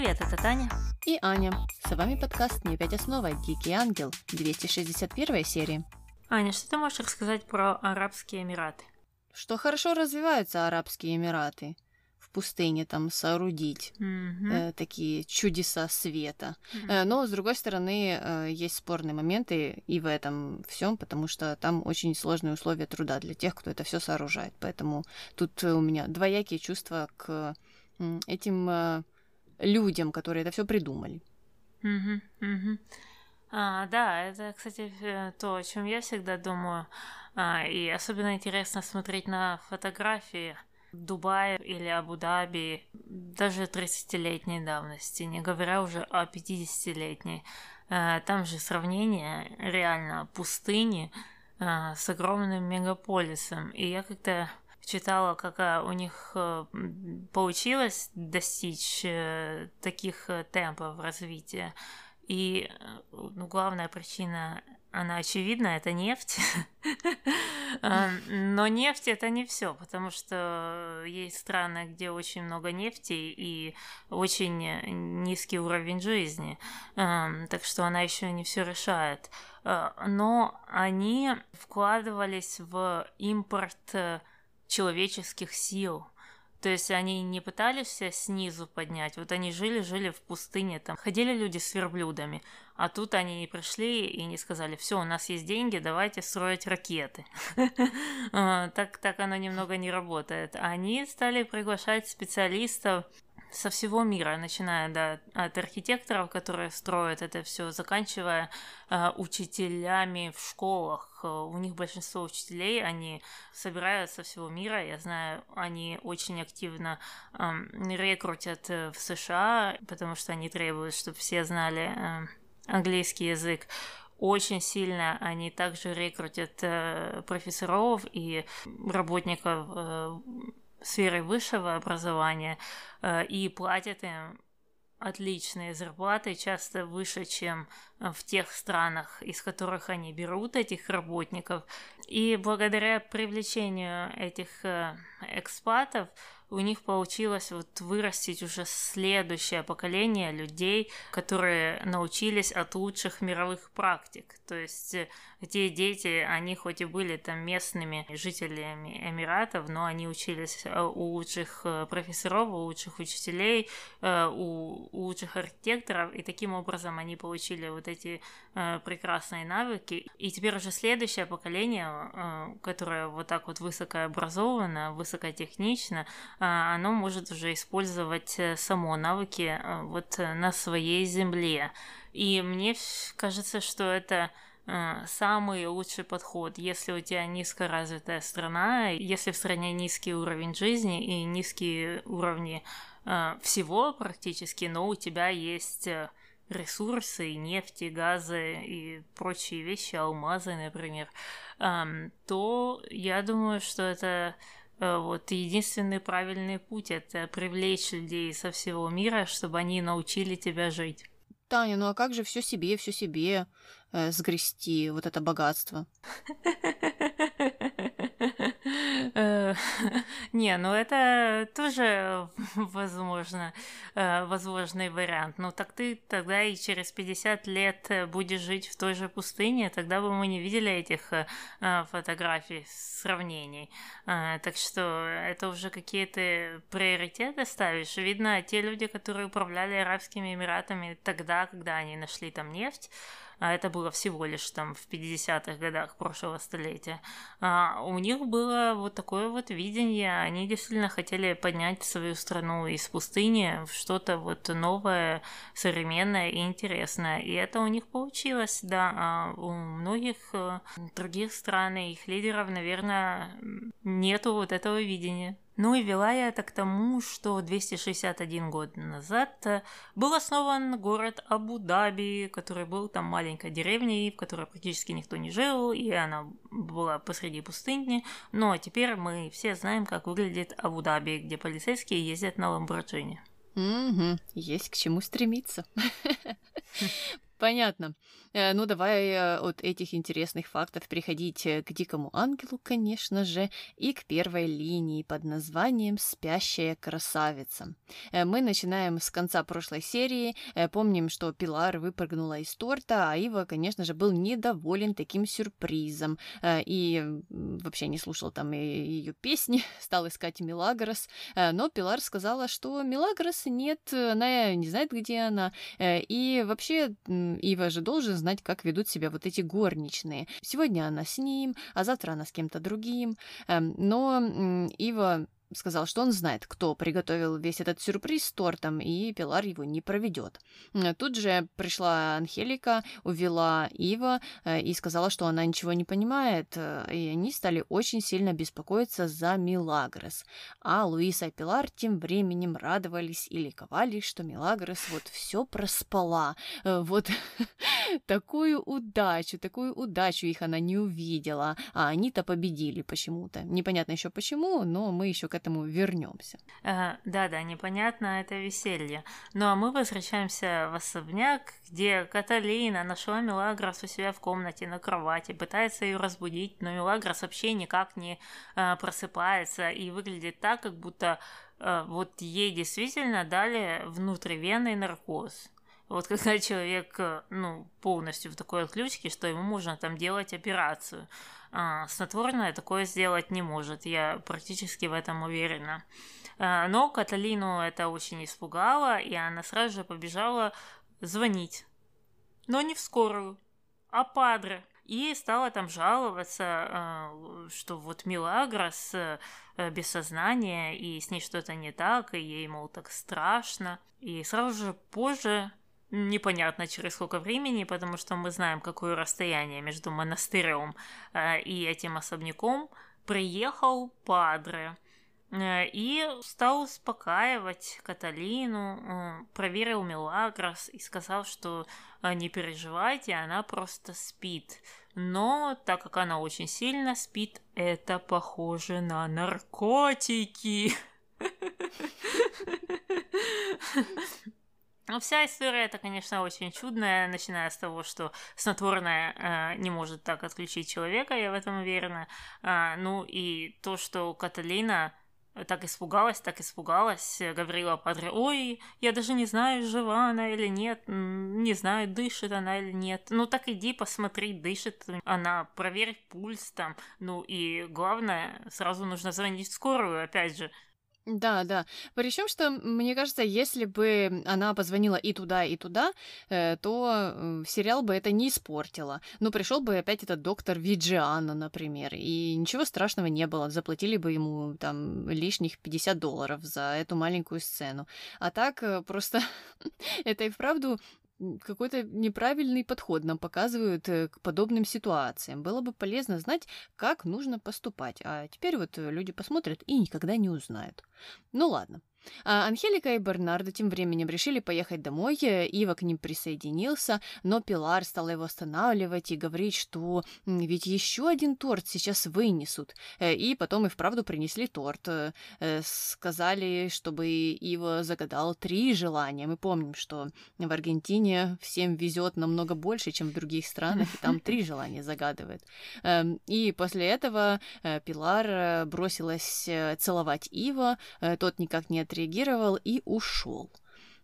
Привет, это Таня. И Аня. С вами подкаст «Не опять основа. Дикий ангел». 261 серия. Аня, что ты можешь рассказать про Арабские Эмираты? Что хорошо развиваются Арабские Эмираты в пустыне там соорудить Мгм. э, такие чудеса света. Мгм. Э, но, с другой стороны, э, есть спорные моменты и в этом всем, потому что там очень сложные условия труда для тех, кто это все сооружает. Поэтому тут у меня двоякие чувства к этим э, людям, которые это все придумали. А, да, это, кстати, э, то, о чем я всегда думаю. А, и особенно интересно смотреть на фотографии Дубая или Абу-Даби, даже 30-летней давности, не говоря уже о 50-летней. Э, Там же сравнение реально пустыни э, с огромным мегаполисом. И я как-то читала, как а, у них э, получилось достичь э, таких э, темпов развития. И ну, главная причина, она очевидна, это нефть. А, Но нефть это не все, потому что есть страны, где очень много нефти и очень низкий уровень жизни. Ам, Так что она еще не все решает. Но они вкладывались в импорт человеческих сил. То есть они не пытались себя снизу поднять. Вот они жили-жили в пустыне, там ходили люди с верблюдами, а тут они пришли и не сказали, все, у нас есть деньги, давайте строить ракеты. А, так оно немного не работает. Они стали приглашать специалистов со всего мира, начиная да, от архитекторов, которые строят это все, заканчивая а, учителями в школах. А, У них большинство учителей, они собирают со всего мира. Я знаю, они очень активно рекрутят э, в США, потому что они требуют, чтобы все знали ам, английский язык. Очень сильно они также рекрутят э, профессоров и работников э, сферы высшего образования э, и платят им отличные зарплаты, часто выше, чем в тех странах, из которых они берут этих работников. И благодаря привлечению этих э, экспатов у них получилось вот вырастить уже следующее поколение людей, которые научились от лучших мировых практик. То есть э, те дети, они хоть и были там местными жителями Эмиратов, но они учились э, у лучших профессоров, у лучших учителей, у лучших архитекторов, и таким образом они получили вот эти э, прекрасные навыки. И теперь уже следующее поколение, э, которое вот так вот высокообразовано, высокотехнично, э, оно может уже использовать э, само навыки э, вот э, на своей земле. И мне кажется, что это э, самый лучший подход, если у тебя низкоразвитая страна, если в стране низкий уровень жизни и низкие уровни э, всего практически, но у тебя есть ресурсы, нефть, и газы и прочие вещи, алмазы, например, то я думаю, что это э, вот единственный правильный путь это привлечь людей со всего мира, чтобы они научили тебя жить. Таня, ну а как же все себе, все себе э, сгрести вот это богатство? Э, Не, ну это тоже возможно, э, возможный вариант. Ну так ты тогда и через 50 лет э, будешь жить в той же пустыне, тогда бы мы не видели этих фотографий, сравнений. Так что это уже какие-то приоритеты ставишь. Видно, те люди, которые управляли Арабскими Эмиратами тогда, когда они нашли там нефть, а это было всего лишь там в 50-х годах прошлого столетия, а, у них было вот такое вот видение, они действительно хотели поднять свою страну из пустыни в что-то вот новое, современное и интересное, и это у них получилось, да, а у многих э, других стран и их лидеров, наверное, нету вот этого видения. Ну и вела я это к тому, что 261 год назад э, был основан город Абу-Даби, который был там маленькой деревней, в которой практически никто не жил, и она была посреди пустыни. Но теперь мы все знаем, как выглядит Абу-Даби, где полицейские ездят на Ламборджини. Угу, есть к чему стремиться. Понятно. Э, ну, давай э, от этих интересных фактов переходить э, к Дикому Ангелу, конечно же, и к первой линии под названием «Спящая красавица». Мы начинаем с конца прошлой серии. Помним, что Пилар выпрыгнула из торта, а Ива, конечно же, был недоволен таким сюрпризом и вообще не слушал там ее песни, стал искать Милагрос, но Пилар сказала, что Милагрос нет, она не знает, где она, и вообще Ива же должен знать, как ведут себя вот эти горничные. Сегодня она с ним, а завтра она с кем-то другим. Эм, но Ива сказал, что он знает, кто приготовил весь этот сюрприз с тортом, и Пилар его не проведет. Тут же пришла Анхелика, увела Ива э, и сказала, что она ничего не понимает, э, и они стали очень сильно беспокоиться за Милагрос. А Луиса и Пилар тем временем радовались и ликовали, что Милагрос вот все проспала. Э, вот такую удачу, такую удачу их она не увидела, а они-то победили почему-то. Непонятно еще почему, но мы еще к этому вернемся. Да-да, непонятно это веселье. Ну а мы возвращаемся в особняк, где Каталина нашла Мелагрос у себя в комнате на кровати, пытается ее разбудить, но Мелагрос вообще никак не а, просыпается и выглядит так, как будто а, вот ей действительно дали внутривенный наркоз. Вот когда человек, ну, полностью в такой отключке, что ему можно там делать операцию. А, снотворное такое сделать не может, я практически в этом уверена. А, но Каталину это очень испугало, и она сразу же побежала звонить. Но не в скорую, а падре. И стала там жаловаться, а, что вот Милагрос э, без сознания, и с ней что-то не так, и ей, мол, так страшно. И сразу же позже непонятно через сколько времени, потому что мы знаем, какое расстояние между монастырем э, и этим особняком, приехал Падре э, и стал успокаивать Каталину, э, проверил Мелагрос и сказал, что э, не переживайте, она просто спит. Но так как она очень сильно спит, это похоже на наркотики. Ну, вся история это, конечно, очень чудная, начиная с того, что снотворное э, не может так отключить человека, я в этом уверена. Э, ну и то, что Каталина так испугалась, так испугалась, говорила Падре, ой, я даже не знаю, жива она или нет, не знаю, дышит она или нет. Ну так иди посмотри, дышит она, проверь пульс там. Ну и главное, сразу нужно звонить в скорую, опять же, да, да. Причем, что, мне кажется, если бы она позвонила и туда, и туда, э, то сериал бы это не испортило. Ну, пришел бы опять этот доктор Виджиано, например, и ничего страшного не было. Заплатили бы ему там лишних 50 долларов за эту маленькую сцену. А так э, просто это и вправду какой-то неправильный подход нам показывают э, к подобным ситуациям. Было бы полезно знать, как нужно поступать. А теперь вот э, люди посмотрят и никогда не узнают. Ну ладно. А Анхелика и Бернардо тем временем решили поехать домой, Ива к ним присоединился, но Пилар стала его останавливать и говорить, что ведь еще один торт сейчас вынесут. Э, и потом и вправду принесли торт. Э, сказали, чтобы Ива загадал три желания. Мы помним, что в Аргентине всем везет намного больше, чем в других странах, и там три желания загадывают. Эм, и после этого э, Пилар бросилась целовать Ива, тот никак не отреагировал и ушел.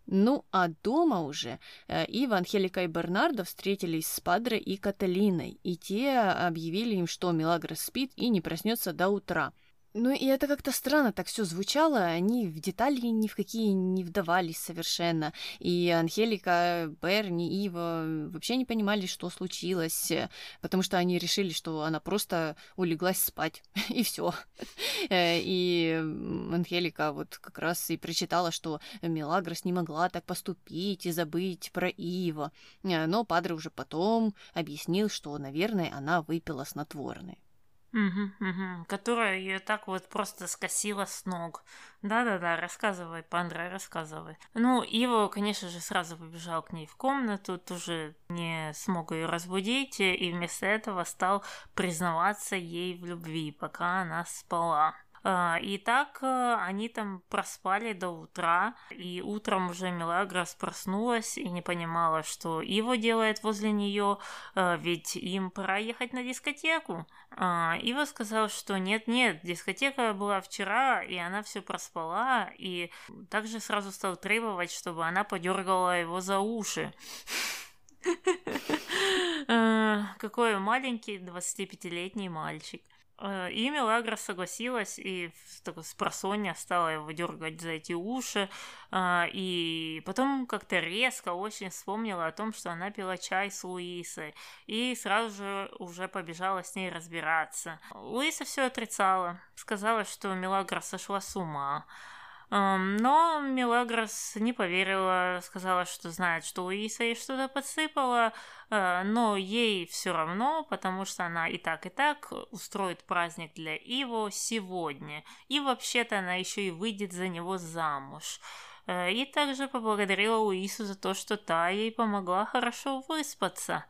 Ну, а дома уже э, Ива, Анхелика и Бернардо встретились с Падре и Каталиной, и те объявили им, что Мелагрос спит и не проснется до утра – ну и это как-то странно так все звучало, они в детали ни в какие не вдавались совершенно. И Анхелика, Берни, Ива вообще не понимали, что случилось, потому что они решили, что она просто улеглась спать, и все. Э, и Анхелика вот как раз и прочитала, что Мелагрос не могла так поступить и забыть про Ива. Э, но Падре уже потом объяснил, что, наверное, она выпила снотворное. Угу, угу. Которая ее так вот просто скосила с ног. Да-да-да, рассказывай, Пандра, рассказывай. Ну, Иво, конечно же, сразу побежал к ней в комнату, тоже не смог ее разбудить, и вместо этого стал признаваться ей в любви, пока она спала. А, и так э, они там проспали до утра, и утром уже Мелагрос проснулась и не понимала, что Ива делает возле нее, э, ведь им пора ехать на дискотеку. А, Ива сказала, что нет-нет, дискотека была вчера, и она все проспала, и также сразу стал требовать, чтобы она подергала его за уши. Э, какой маленький 25-летний мальчик. Э, и Мелагра согласилась и с просонья стала его дергать за эти уши. Э, и потом как-то резко очень вспомнила о том, что она пила чай с Луисой. И сразу же уже побежала с ней разбираться. Луиса все отрицала. Сказала, что Мелагра сошла с ума. Но Мелагрос не поверила, сказала, что знает, что Луиса ей что-то подсыпала, но ей все равно, потому что она и так, и так устроит праздник для Иво сегодня. И вообще-то она еще и выйдет за него замуж. Э, и также поблагодарила Луису за то, что та ей помогла хорошо выспаться.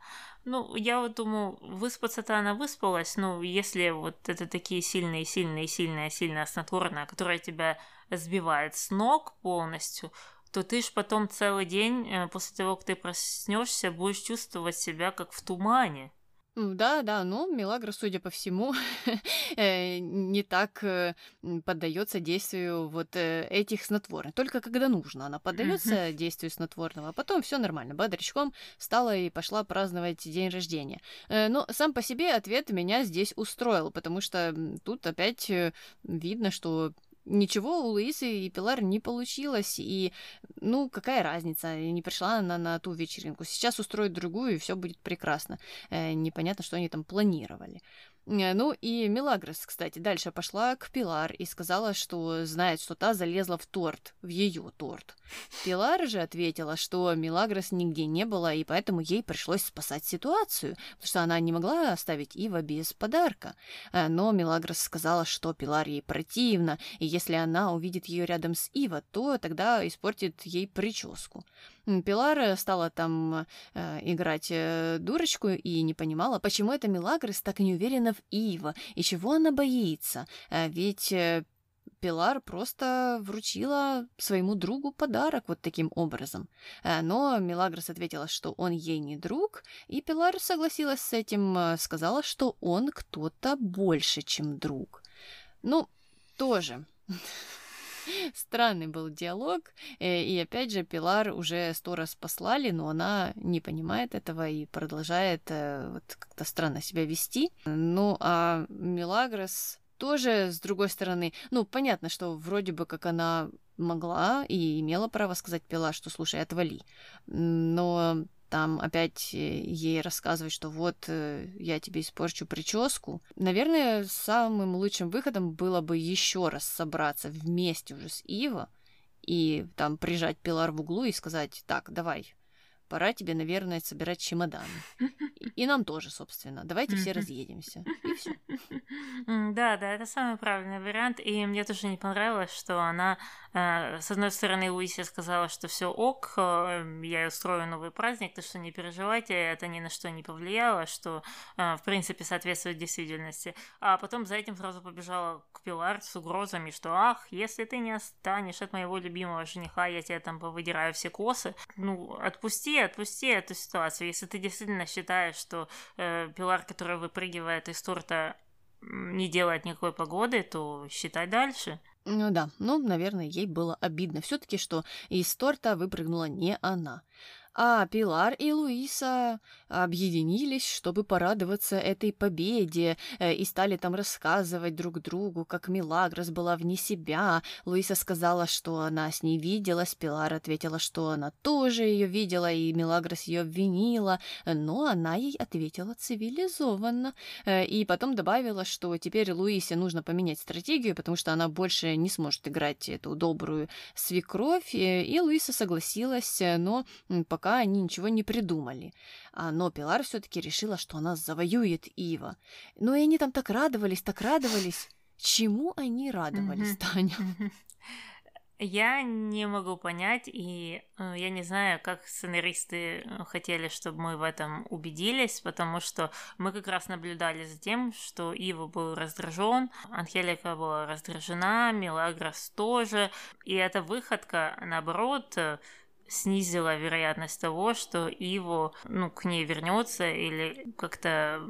Ну, я вот думаю, выспаться-то она выспалась, но если вот это такие сильные, сильные, сильные, сильные снотворные, которые тебя сбивает с ног полностью, то ты ж потом целый день э, после того, как ты проснешься, будешь чувствовать себя как в тумане. Да, да, ну, Мелагра, судя по всему, э, не так э, поддается действию вот этих снотворных. Только когда нужно, она поддается действию снотворного, а потом все нормально. Бодрячком стала и пошла праздновать день рождения. Но сам по себе ответ меня здесь устроил, потому что тут опять видно, что ничего у Луисы и Пилар не получилось, и, ну, какая разница, не пришла она на ту вечеринку. Сейчас устроит другую, и все будет прекрасно. Э, непонятно, что они там планировали. Э, ну и Мелагрос, кстати, дальше пошла к Пилар и сказала, что знает, что та залезла в торт, в ее торт. Пилар же ответила, что Мелагрос нигде не было, и поэтому ей пришлось спасать ситуацию, потому что она не могла оставить Ива без подарка. Э, но Мелагрос сказала, что Пилар ей противна, и если она увидит ее рядом с Ива, то тогда испортит ей прическу. Пилар стала там э, играть э, дурочку и не понимала, почему эта Милагрос так не уверена в Ива и чего она боится. Э, ведь э, Пилар просто вручила своему другу подарок вот таким образом. Э, но Милагрос ответила, что он ей не друг, и Пилар согласилась с этим, э, сказала, что он кто-то больше, чем друг. Ну, тоже. Странный был диалог, э, и опять же Пилар уже сто раз послали, но она не понимает этого и продолжает э, вот как-то странно себя вести. Ну а Милагрос тоже, с другой стороны, ну, понятно, что вроде бы как она могла и имела право сказать Пила, что слушай, отвали. Но там опять э, ей рассказывать, что вот э, я тебе испорчу прическу. Наверное, самым лучшим выходом было бы еще раз собраться вместе уже с Ива и там прижать Пилар в углу и сказать, так, давай, пора тебе, наверное, собирать чемоданы. И нам тоже, собственно. Давайте все разъедемся. И все. Да, да, это самый правильный вариант. И мне тоже не понравилось, что она, э, с одной стороны, Луисе сказала, что все ок, э, я устрою новый праздник, так что не переживайте, это ни на что не повлияло, что, э, в принципе, соответствует действительности. А потом за этим сразу побежала к Пилар с угрозами, что, ах, если ты не останешь от моего любимого жениха, я тебе там повыдираю все косы. Ну, отпусти, отпусти эту ситуацию. Если ты действительно считаешь, что э, Пилар, которая выпрыгивает из торта, не делает никакой погоды, то считай дальше. Ну да, ну, наверное, ей было обидно все-таки, что из торта выпрыгнула не она. А Пилар и Луиса объединились, чтобы порадоваться этой победе, э, и стали там рассказывать друг другу, как Милагрос была вне себя. Луиса сказала, что она с ней виделась, Пилар ответила, что она тоже ее видела, и Милагрос ее обвинила, но она ей ответила цивилизованно, э, и потом добавила, что теперь Луисе нужно поменять стратегию, потому что она больше не сможет играть эту добрую свекровь, э, и Луиса согласилась, но пока пока они ничего не придумали. А, но Пилар все-таки решила, что она завоюет Ива. Ну и они там так радовались, так радовались. Чему они радовались, Таня? Я не могу понять, и э, я не знаю, как сценаристы э, хотели, чтобы мы в этом убедились, потому что мы как раз наблюдали за тем, что Ива был раздражен, Анхелика была раздражена, Милагрос тоже, и эта выходка, наоборот, снизила вероятность того, что Иво, ну, к ней вернется или как-то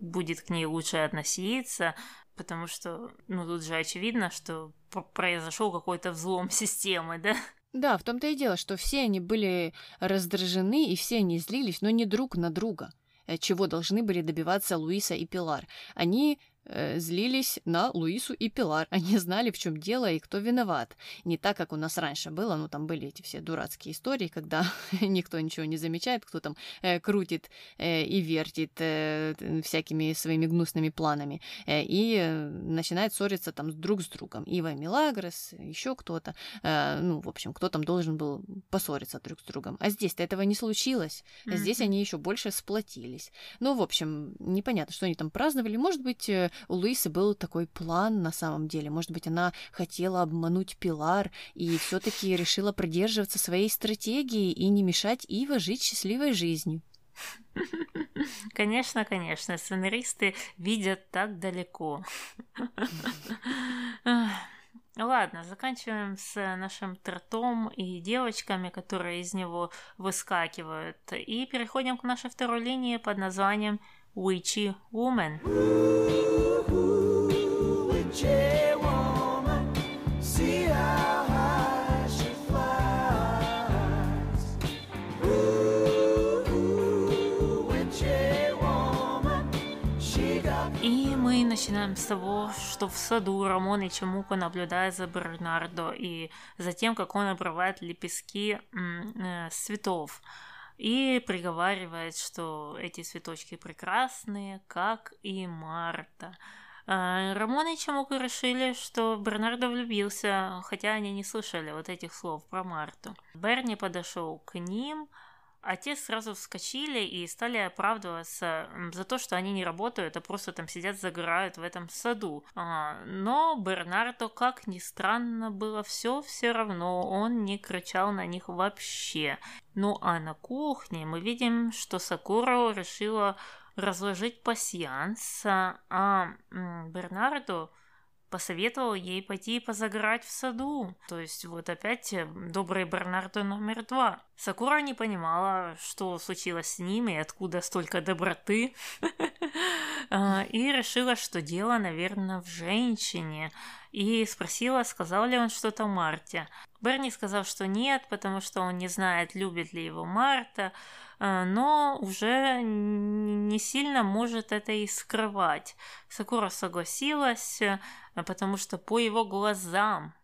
будет к ней лучше относиться, потому что, ну, тут же очевидно, что произошел какой-то взлом системы, да? Да, в том-то и дело, что все они были раздражены и все они злились, но не друг на друга, э, чего должны были добиваться Луиса и Пилар. Они Э, злились на Луису и Пилар. Они знали, в чем дело и кто виноват. Не так, как у нас раньше было, ну там были эти все дурацкие истории, когда никто ничего не замечает, кто там э, крутит э, и вертит э, всякими своими гнусными планами э, и э, начинает ссориться там друг с другом. Ива Милагрос, еще кто-то, э, ну, в общем, кто там должен был поссориться друг с другом. А здесь-то этого не случилось. Mm-hmm. Здесь они еще больше сплотились. Ну, в общем, непонятно, что они там праздновали. Может быть, э, у Луисы был такой план на самом деле. Может быть, она хотела обмануть Пилар и все-таки решила придерживаться своей стратегии и не мешать Ива жить счастливой жизнью. Конечно, конечно, сценаристы видят так далеко. Ладно, заканчиваем с нашим тротом и девочками, которые из него выскакивают. И переходим к нашей второй линии под названием Witchy Woman. И мы начинаем с того, что в саду Рамон и Чемука наблюдают за Бернардо и за тем, как он обрывает лепестки э, цветов и приговаривает, что эти цветочки прекрасные, как и Марта. А, Рамон и Чамука решили, что Бернардо влюбился, хотя они не слышали вот этих слов про Марту. Берни подошел к ним, а те сразу вскочили и стали оправдываться за то, что они не работают, а просто там сидят, загорают в этом саду. А, но Бернардо, как ни странно было все, все равно он не кричал на них вообще. Ну а на кухне мы видим, что Сакура решила разложить пасьянс, а Бернарду посоветовал ей пойти позагорать в саду. То есть вот опять э, добрый Бернардо номер два. Сакура не понимала, что случилось с ним и откуда столько доброты. А, и решила, что дело, наверное, в женщине. И спросила, сказал ли он что-то Марте. Берни сказал, что нет, потому что он не знает, любит ли его Марта. Э, но уже не сильно может это и скрывать. Сакура согласилась, э, потому что по его глазам,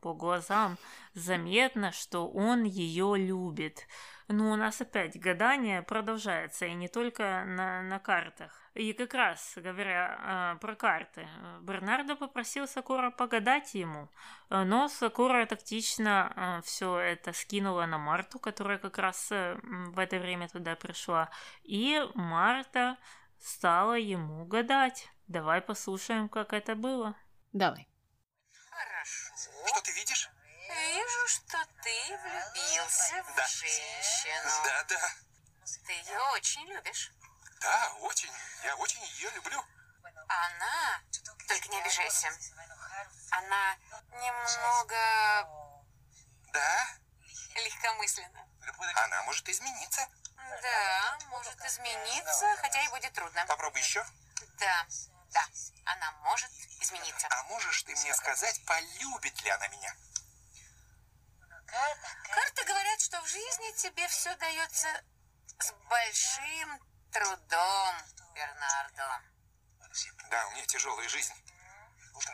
по глазам заметно, что он ее любит. Но у нас опять гадание продолжается, и не только на, на картах. И как раз, говоря э, про карты, Бернардо попросил Сакура погадать ему, э, но Сакура тактично э, все это скинула на Марту, которая как раз э, в это время туда пришла, и Марта стала ему гадать. Давай послушаем, как это было. Давай. Хорошо. Вижу, что ты влюбился в да. женщину. Да, да. Ты ее очень любишь. Да, очень. Я очень ее люблю. Она, только не обижайся, она немного... Да? Легкомысленно. Она может измениться. Да, может измениться, хотя и будет трудно. Попробуй еще. Да, да, она может измениться. А можешь ты мне сказать, полюбит ли она меня? Карты говорят, что в жизни тебе все дается с большим трудом, Бернардо. Да, у меня тяжелая жизнь.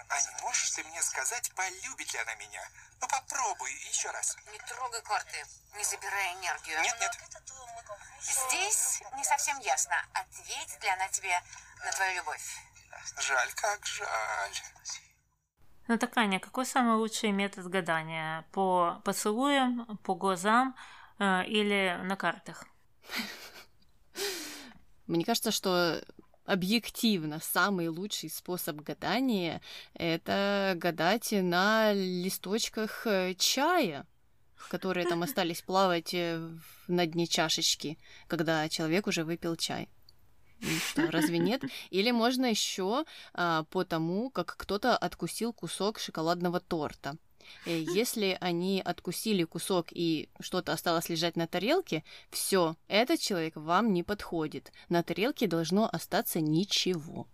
А не можешь ты мне сказать, полюбит ли она меня? Ну попробуй еще раз. Не трогай карты, не забирай энергию. Нет, нет. Здесь не совсем ясно, ответит ли она тебе на твою любовь. Жаль, как жаль. Ну так, Аня, какой самый лучший метод гадания? По поцелуям, по глазам э, или на картах? Мне кажется, что объективно самый лучший способ гадания — это гадать на листочках э, чая, которые там остались плавать э, на дне чашечки, когда человек уже выпил чай. Что, разве нет? Или можно еще а, по тому, как кто-то откусил кусок шоколадного торта. Э, если они откусили кусок и что-то осталось лежать на тарелке, все, этот человек вам не подходит. На тарелке должно остаться ничего.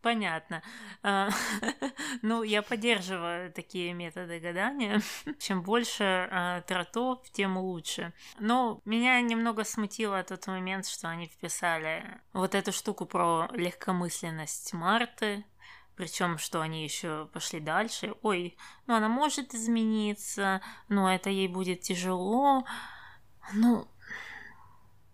Понятно. А, ну, я поддерживаю такие методы гадания. Чем больше а, тротов, тем лучше. Но меня немного смутило тот момент, что они вписали вот эту штуку про легкомысленность Марты, причем, что они еще пошли дальше. Ой, ну она может измениться, но это ей будет тяжело. Ну,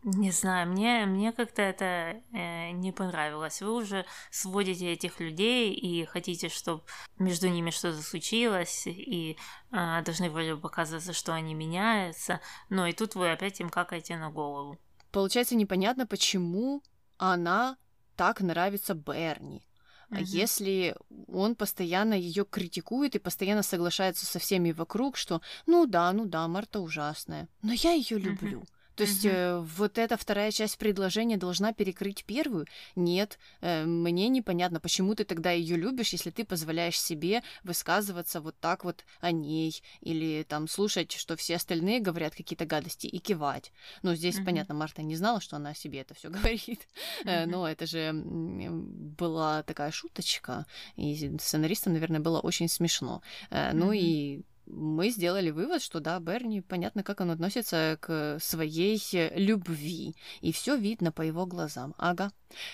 не знаю, мне, мне как-то это э, не понравилось. Вы уже сводите этих людей и хотите, чтобы между ними что-то случилось, и э, должны вроде бы показываться, что они меняются, но и тут вы опять им какаете на голову. Получается непонятно, почему она так нравится Берни. А если он постоянно ее критикует и постоянно соглашается со всеми вокруг, что ну да, ну да, Марта ужасная, но я ее люблю. Uh-huh. То есть э, вот эта вторая часть предложения должна перекрыть первую? Нет, э, мне непонятно, почему ты тогда ее любишь, если ты позволяешь себе высказываться вот так вот о ней или там слушать, что все остальные говорят какие-то гадости и кивать. Ну здесь mm-hmm. понятно, Марта не знала, что она о себе это все говорит, mm-hmm. но это же была такая шуточка, и сценаристам, наверное, было очень смешно. Э, ну mm-hmm. и мы сделали вывод, что да, Берни, понятно, как он относится к своей любви, и все видно по его глазам. Ага.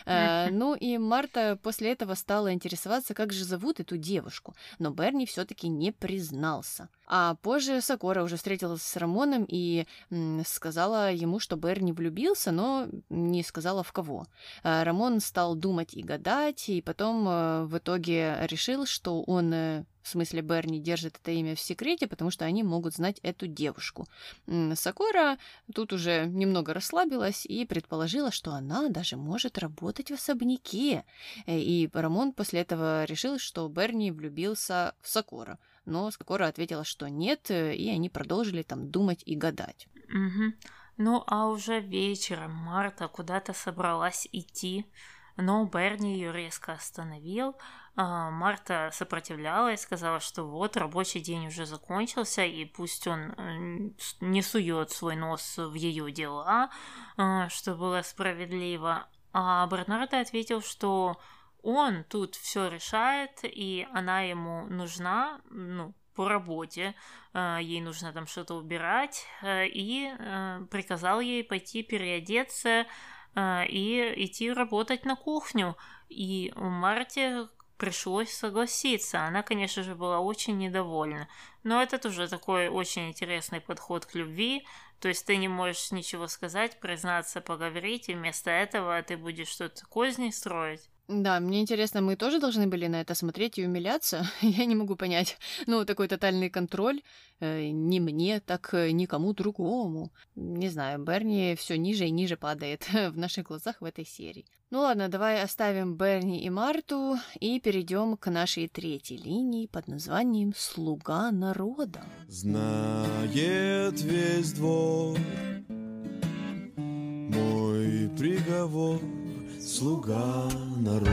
Э, ну и Марта после этого стала интересоваться, как же зовут эту девушку, но Берни все-таки не признался. А позже Сокора уже встретилась с Рамоном и сказала ему, что Берни влюбился, но не сказала в кого. Э, Рамон стал думать и гадать, и потом э, в итоге решил, что он э, в смысле Берни держит это имя в секрете, потому что они могут знать эту девушку. Сокора тут уже немного расслабилась и предположила, что она даже может работать в особняке. Э, и Рамон после этого решил, что Берни влюбился в Сокора. Но Сокора ответила, что нет, э, и они продолжили там думать и гадать. Угу. Ну а уже вечером Марта куда-то собралась идти, но Берни ее резко остановил, а, Марта сопротивлялась, сказала, что вот рабочий день уже закончился, и пусть он э, не сует свой нос в ее дела, а, что было справедливо. А Бернарда ответил, что он тут все решает, и она ему нужна, ну, по работе, а, ей нужно там что-то убирать, э, и э, приказал ей пойти переодеться и идти работать на кухню. И у Марте пришлось согласиться. Она, конечно же, была очень недовольна. Но это тоже такой очень интересный подход к любви. То есть ты не можешь ничего сказать, признаться, поговорить, и вместо этого ты будешь что-то козни строить. Да, мне интересно, мы тоже должны были на это смотреть и умиляться? Я не могу понять. Ну, такой тотальный контроль э, не мне, так э, никому другому. Не знаю, Берни все ниже и ниже падает в наших глазах в этой серии. Ну ладно, давай оставим Берни и Марту и перейдем к нашей третьей линии под названием «Слуга народа». Знает весь двор мой приговор — слуга народа.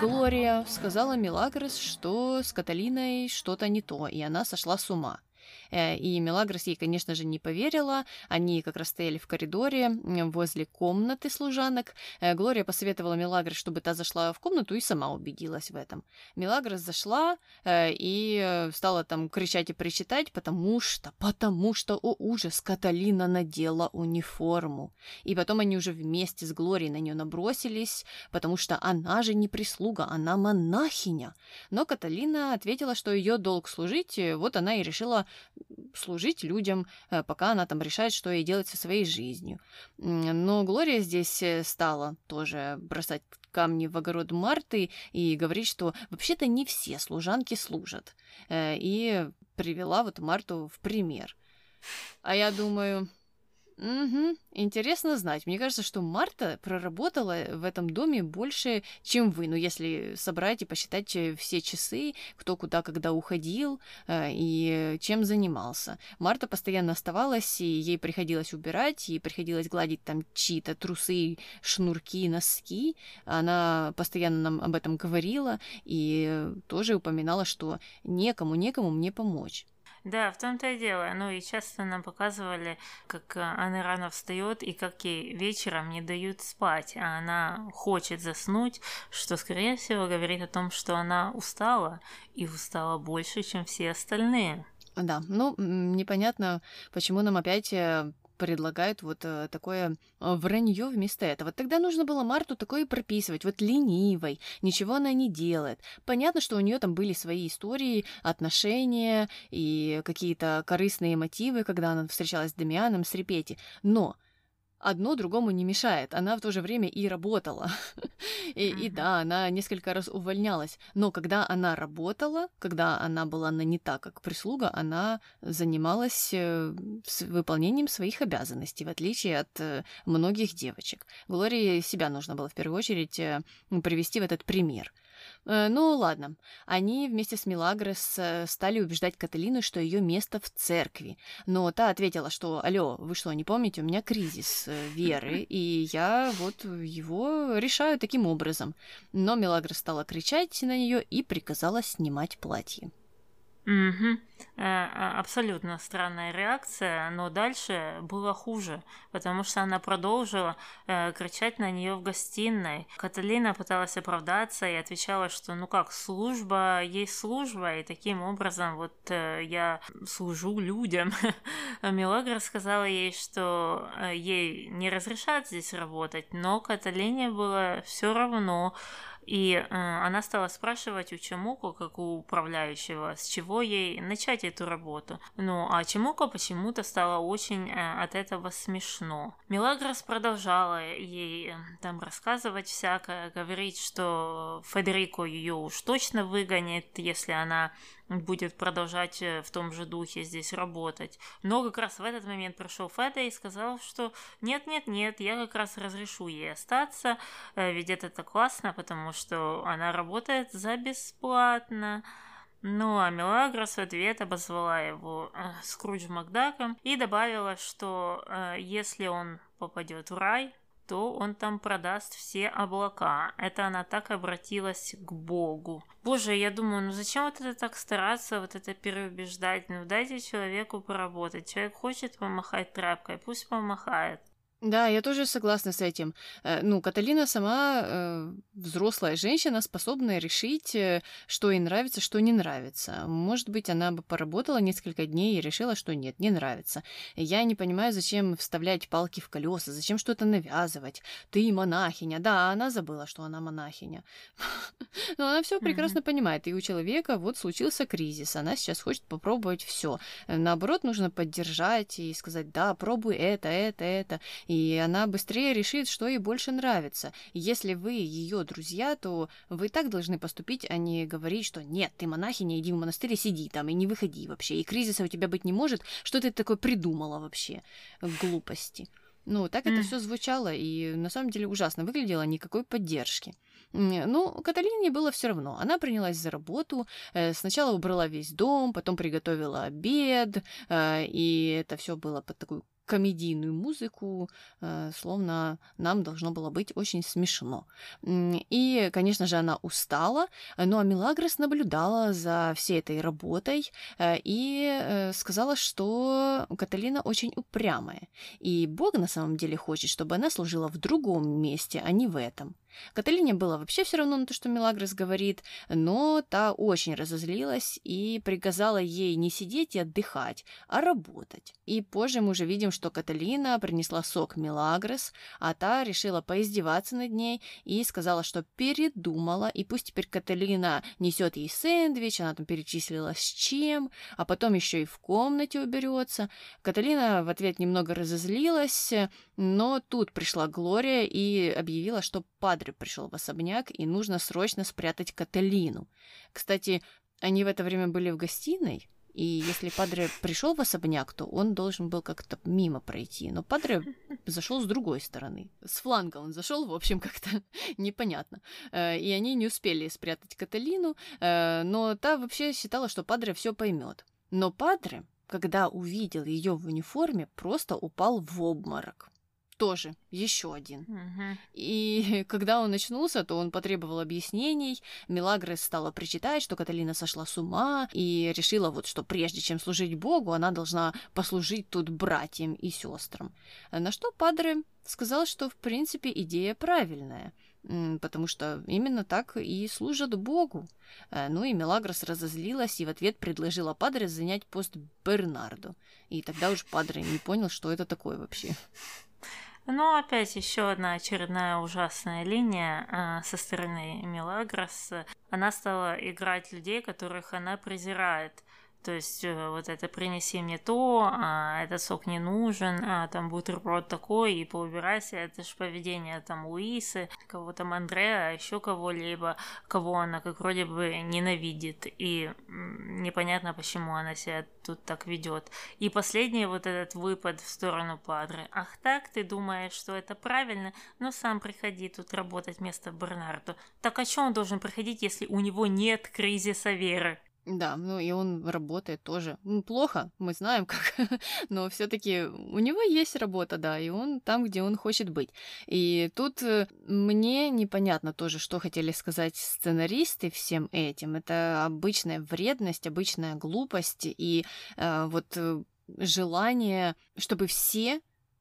Глория сказала Милагрос, что с Каталиной что-то не то, и она сошла с ума. Э, и Мелагрос ей, конечно же, не поверила. Они как раз стояли в коридоре возле комнаты служанок. Э, Глория посоветовала Мелагрос, чтобы та зашла в комнату и сама убедилась в этом. Мелагрос зашла э, и стала там кричать и причитать, потому что, потому что, о ужас, Каталина надела униформу. И потом они уже вместе с Глорией на нее набросились, потому что она же не прислуга, она монахиня. Но Каталина ответила, что ее долг служить, вот она и решила служить людям, э, пока она там решает, что ей делать со своей жизнью. Но Глория здесь э, стала тоже бросать камни в огород Марты и говорить, что вообще-то не все служанки служат. Э, и привела вот Марту в пример. А я думаю, Угу. Интересно знать. Мне кажется, что Марта проработала в этом доме больше, чем вы. Ну, если собрать и посчитать э, все часы, кто куда когда уходил э, и чем занимался. Марта постоянно оставалась, и ей приходилось убирать, и приходилось гладить там чьи-то трусы, шнурки, носки. Она постоянно нам об этом говорила и тоже упоминала, что некому, некому мне помочь. Да, в том-то и дело. Ну и часто нам показывали, как э, она рано встает и как ей вечером не дают спать, а она хочет заснуть, что, скорее всего, говорит о том, что она устала и устала больше, чем все остальные. Да, ну, непонятно, почему нам опять э, предлагают вот э, такое э, вранье вместо этого. Тогда нужно было Марту такое прописывать, вот ленивой, ничего она не делает. Понятно, что у нее там были свои истории, отношения и какие-то корыстные мотивы, когда она встречалась с Дамианом, с Репети, но одно другому не мешает. Она в то же время и работала. и, и да, она несколько раз увольнялась. Но когда она работала, когда она была нанята как прислуга, она занималась э, выполнением своих обязанностей, в отличие от э, многих девочек. Глории себя нужно было в первую очередь э, привести в этот пример. Э, ну ладно, они вместе с Милагрос э, стали убеждать Каталину, что ее место в церкви. Но та ответила, что «Алло, вы что, не помните, у меня кризис э, веры, и я вот его решаю таким образом». Но Милагрос стала кричать на нее и приказала снимать платье. Угу. Абсолютно странная реакция, но дальше было хуже, потому что она продолжила э, кричать на нее в гостиной. Каталина пыталась оправдаться и отвечала, что ну как, служба есть служба, и таким образом вот э, я служу людям. Милагра сказала ей, что ей не разрешат здесь работать, но Каталине было все равно, и э, она стала спрашивать у Чемуко, как у управляющего, с чего ей начать эту работу. Ну, а Чемуко почему-то стало очень э, от этого смешно. Милагрос продолжала ей э, там рассказывать всякое, говорить, что Федерико ее уж точно выгонит, если она будет продолжать э, в том же духе здесь работать. Но как раз в этот момент пришел Феда и сказал, что нет-нет-нет, я как раз разрешу ей остаться, э, ведь это так классно, потому что она работает за бесплатно. Ну а Мелагрос в ответ обозвала его э, Скрудж Макдаком и добавила, что э, если он попадет в рай, то он там продаст все облака. Это она так обратилась к Богу. Боже, я думаю, ну зачем вот это так стараться, вот это переубеждать? Ну дайте человеку поработать. Человек хочет помахать тряпкой, пусть помахает. Да, я тоже согласна с этим. Э, ну, Каталина сама э, взрослая женщина, способная решить, э, что ей нравится, что не нравится. Может быть, она бы поработала несколько дней и решила, что нет, не нравится. Я не понимаю, зачем вставлять палки в колеса, зачем что-то навязывать. Ты монахиня. Да, она забыла, что она монахиня. Но она все прекрасно понимает. И у человека вот случился кризис. Она сейчас хочет попробовать все. Наоборот, нужно поддержать и сказать, да, пробуй это, это, это и она быстрее решит, что ей больше нравится. если вы ее друзья, то вы так должны поступить, а не говорить, что нет, ты монахиня, иди в монастырь и сиди там, и не выходи вообще, и кризиса у тебя быть не может, что ты такое придумала вообще? Глупости. Ну, так mm. это все звучало, и на самом деле ужасно выглядело, никакой поддержки. Ну, Каталине было все равно. Она принялась за работу, э, сначала убрала весь дом, потом приготовила обед, э, и это все было под такую комедийную музыку, э, словно нам должно было быть очень смешно. И, конечно же, она устала, ну а Милагрос наблюдала за всей этой работой э, и э, сказала, что Каталина очень упрямая, и Бог на самом деле хочет, чтобы она служила в другом месте, а не в этом. Каталине было вообще все равно на то, что Мелагрос говорит, но та очень разозлилась и приказала ей не сидеть и отдыхать, а работать. И позже мы уже видим, что Каталина принесла сок Мелагрос, а та решила поиздеваться над ней и сказала, что передумала, и пусть теперь Каталина несет ей сэндвич, она там перечислила с чем, а потом еще и в комнате уберется. Каталина в ответ немного разозлилась, но тут пришла Глория и объявила, что Падре пришел в особняк, и нужно срочно спрятать Каталину. Кстати, они в это время были в гостиной, И если Падре пришел в особняк, то он должен был как-то мимо пройти. Но Падре зашел с другой стороны. С фланга он зашел, в общем, как-то непонятно. Э, и они не успели спрятать Каталину, э, но та вообще считала, что Падре все поймет. Но Падре, когда увидел ее в униформе, просто упал в обморок тоже еще один. И когда он очнулся, то он потребовал объяснений. Мелагрос стала причитать, что Каталина сошла с ума и решила вот, что прежде чем служить Богу, она должна послужить тут братьям и сестрам. На что Падре сказал, что в принципе идея правильная, потому что именно так и служат Богу. Э, Ну и Мелагрос разозлилась и в ответ предложила Падре занять пост Бернарду. И тогда уж Падре не понял, что это такое вообще. Ну, опять еще одна очередная ужасная линия а, со стороны Мелагрос. Она стала играть людей, которых она презирает. То есть э, вот это принеси мне то, а этот сок не нужен, а там бутерброд такой, и поубирайся, это же поведение там Луисы, кого там Андрея, а еще кого-либо, кого она как вроде бы ненавидит, и непонятно, почему она себя тут так ведет. И последний вот этот выпад в сторону Падры. Ах так, ты думаешь, что это правильно? Ну сам приходи тут работать вместо Бернарду. Так о чем он должен приходить, если у него нет кризиса веры? Да, ну и он работает тоже. Ну, плохо, мы знаем как, но все-таки у него есть работа, да, и он там, где он хочет быть. И тут э, мне непонятно тоже, что хотели сказать сценаристы всем этим. Это обычная вредность, обычная глупость и э, вот э, желание, чтобы все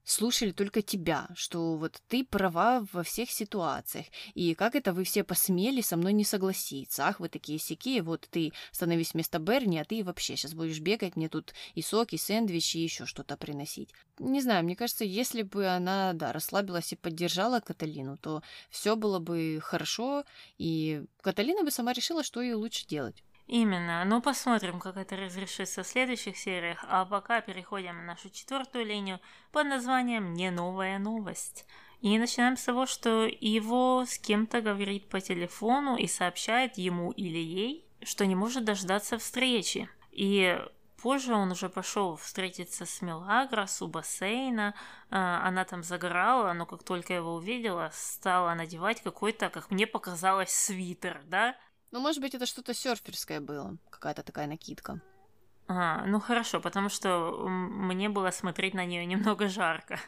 слушали только тебя, что вот ты права во всех ситуациях. И как это вы все посмели со мной не согласиться? Ах, вы такие сякие, вот ты становись вместо Берни, а ты вообще сейчас будешь бегать мне тут и сок, и сэндвичи, и еще что-то приносить. Не знаю, мне кажется, если бы она, да, расслабилась и поддержала Каталину, то все было бы хорошо, и Каталина бы сама решила, что ей лучше делать. Именно. Ну, посмотрим, как это разрешится в следующих сериях. А пока переходим на нашу четвертую линию под названием «Не новая новость». И начинаем с того, что его с кем-то говорит по телефону и сообщает ему или ей, что не может дождаться встречи. И позже он уже пошел встретиться с Мелагрос у бассейна. А, Она там загорала, но как только его увидела, стала надевать какой-то, как мне показалось, свитер, да? Ну, может быть, это что-то серферское было, какая-то такая накидка. А, ну хорошо, потому что мне было смотреть на нее немного жарко.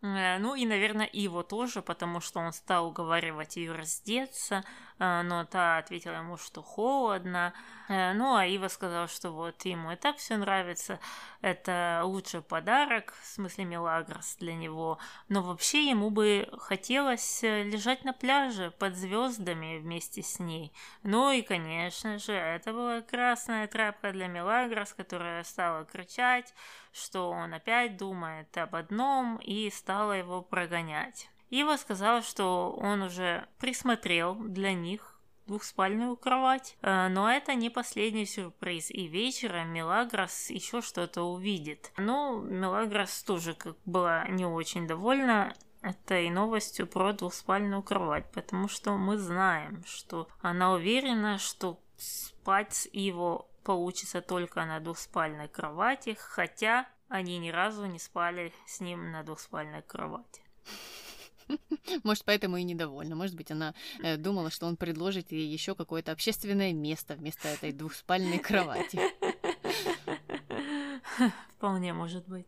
Э, Ну и, наверное, его тоже, потому что он стал уговаривать ее раздеться, э, но та ответила ему, что холодно. Э, Ну а Ива сказала, что вот ему и так все нравится, это лучший подарок, в смысле Мелагрос для него, но вообще ему бы хотелось лежать на пляже под звездами вместе с ней. Ну и, конечно же, это была красная тряпка для Мелагрос, которая стала кричать, что он опять думает об одном и стала его прогонять. Ива сказала, что он уже присмотрел для них двухспальную кровать. Э, Но это не последний сюрприз. И вечером Мелагрос еще что-то увидит. Ну, Мелагрос тоже как была не очень довольна этой новостью про двухспальную кровать, потому что мы знаем, что она уверена, что спать с Иво получится только на двухспальной кровати, хотя они ни разу не спали с ним на двухспальной кровати. Может, поэтому и недовольна. Может быть, она э, думала, что он предложит ей еще какое-то общественное место вместо этой двухспальной кровати. Вполне может быть.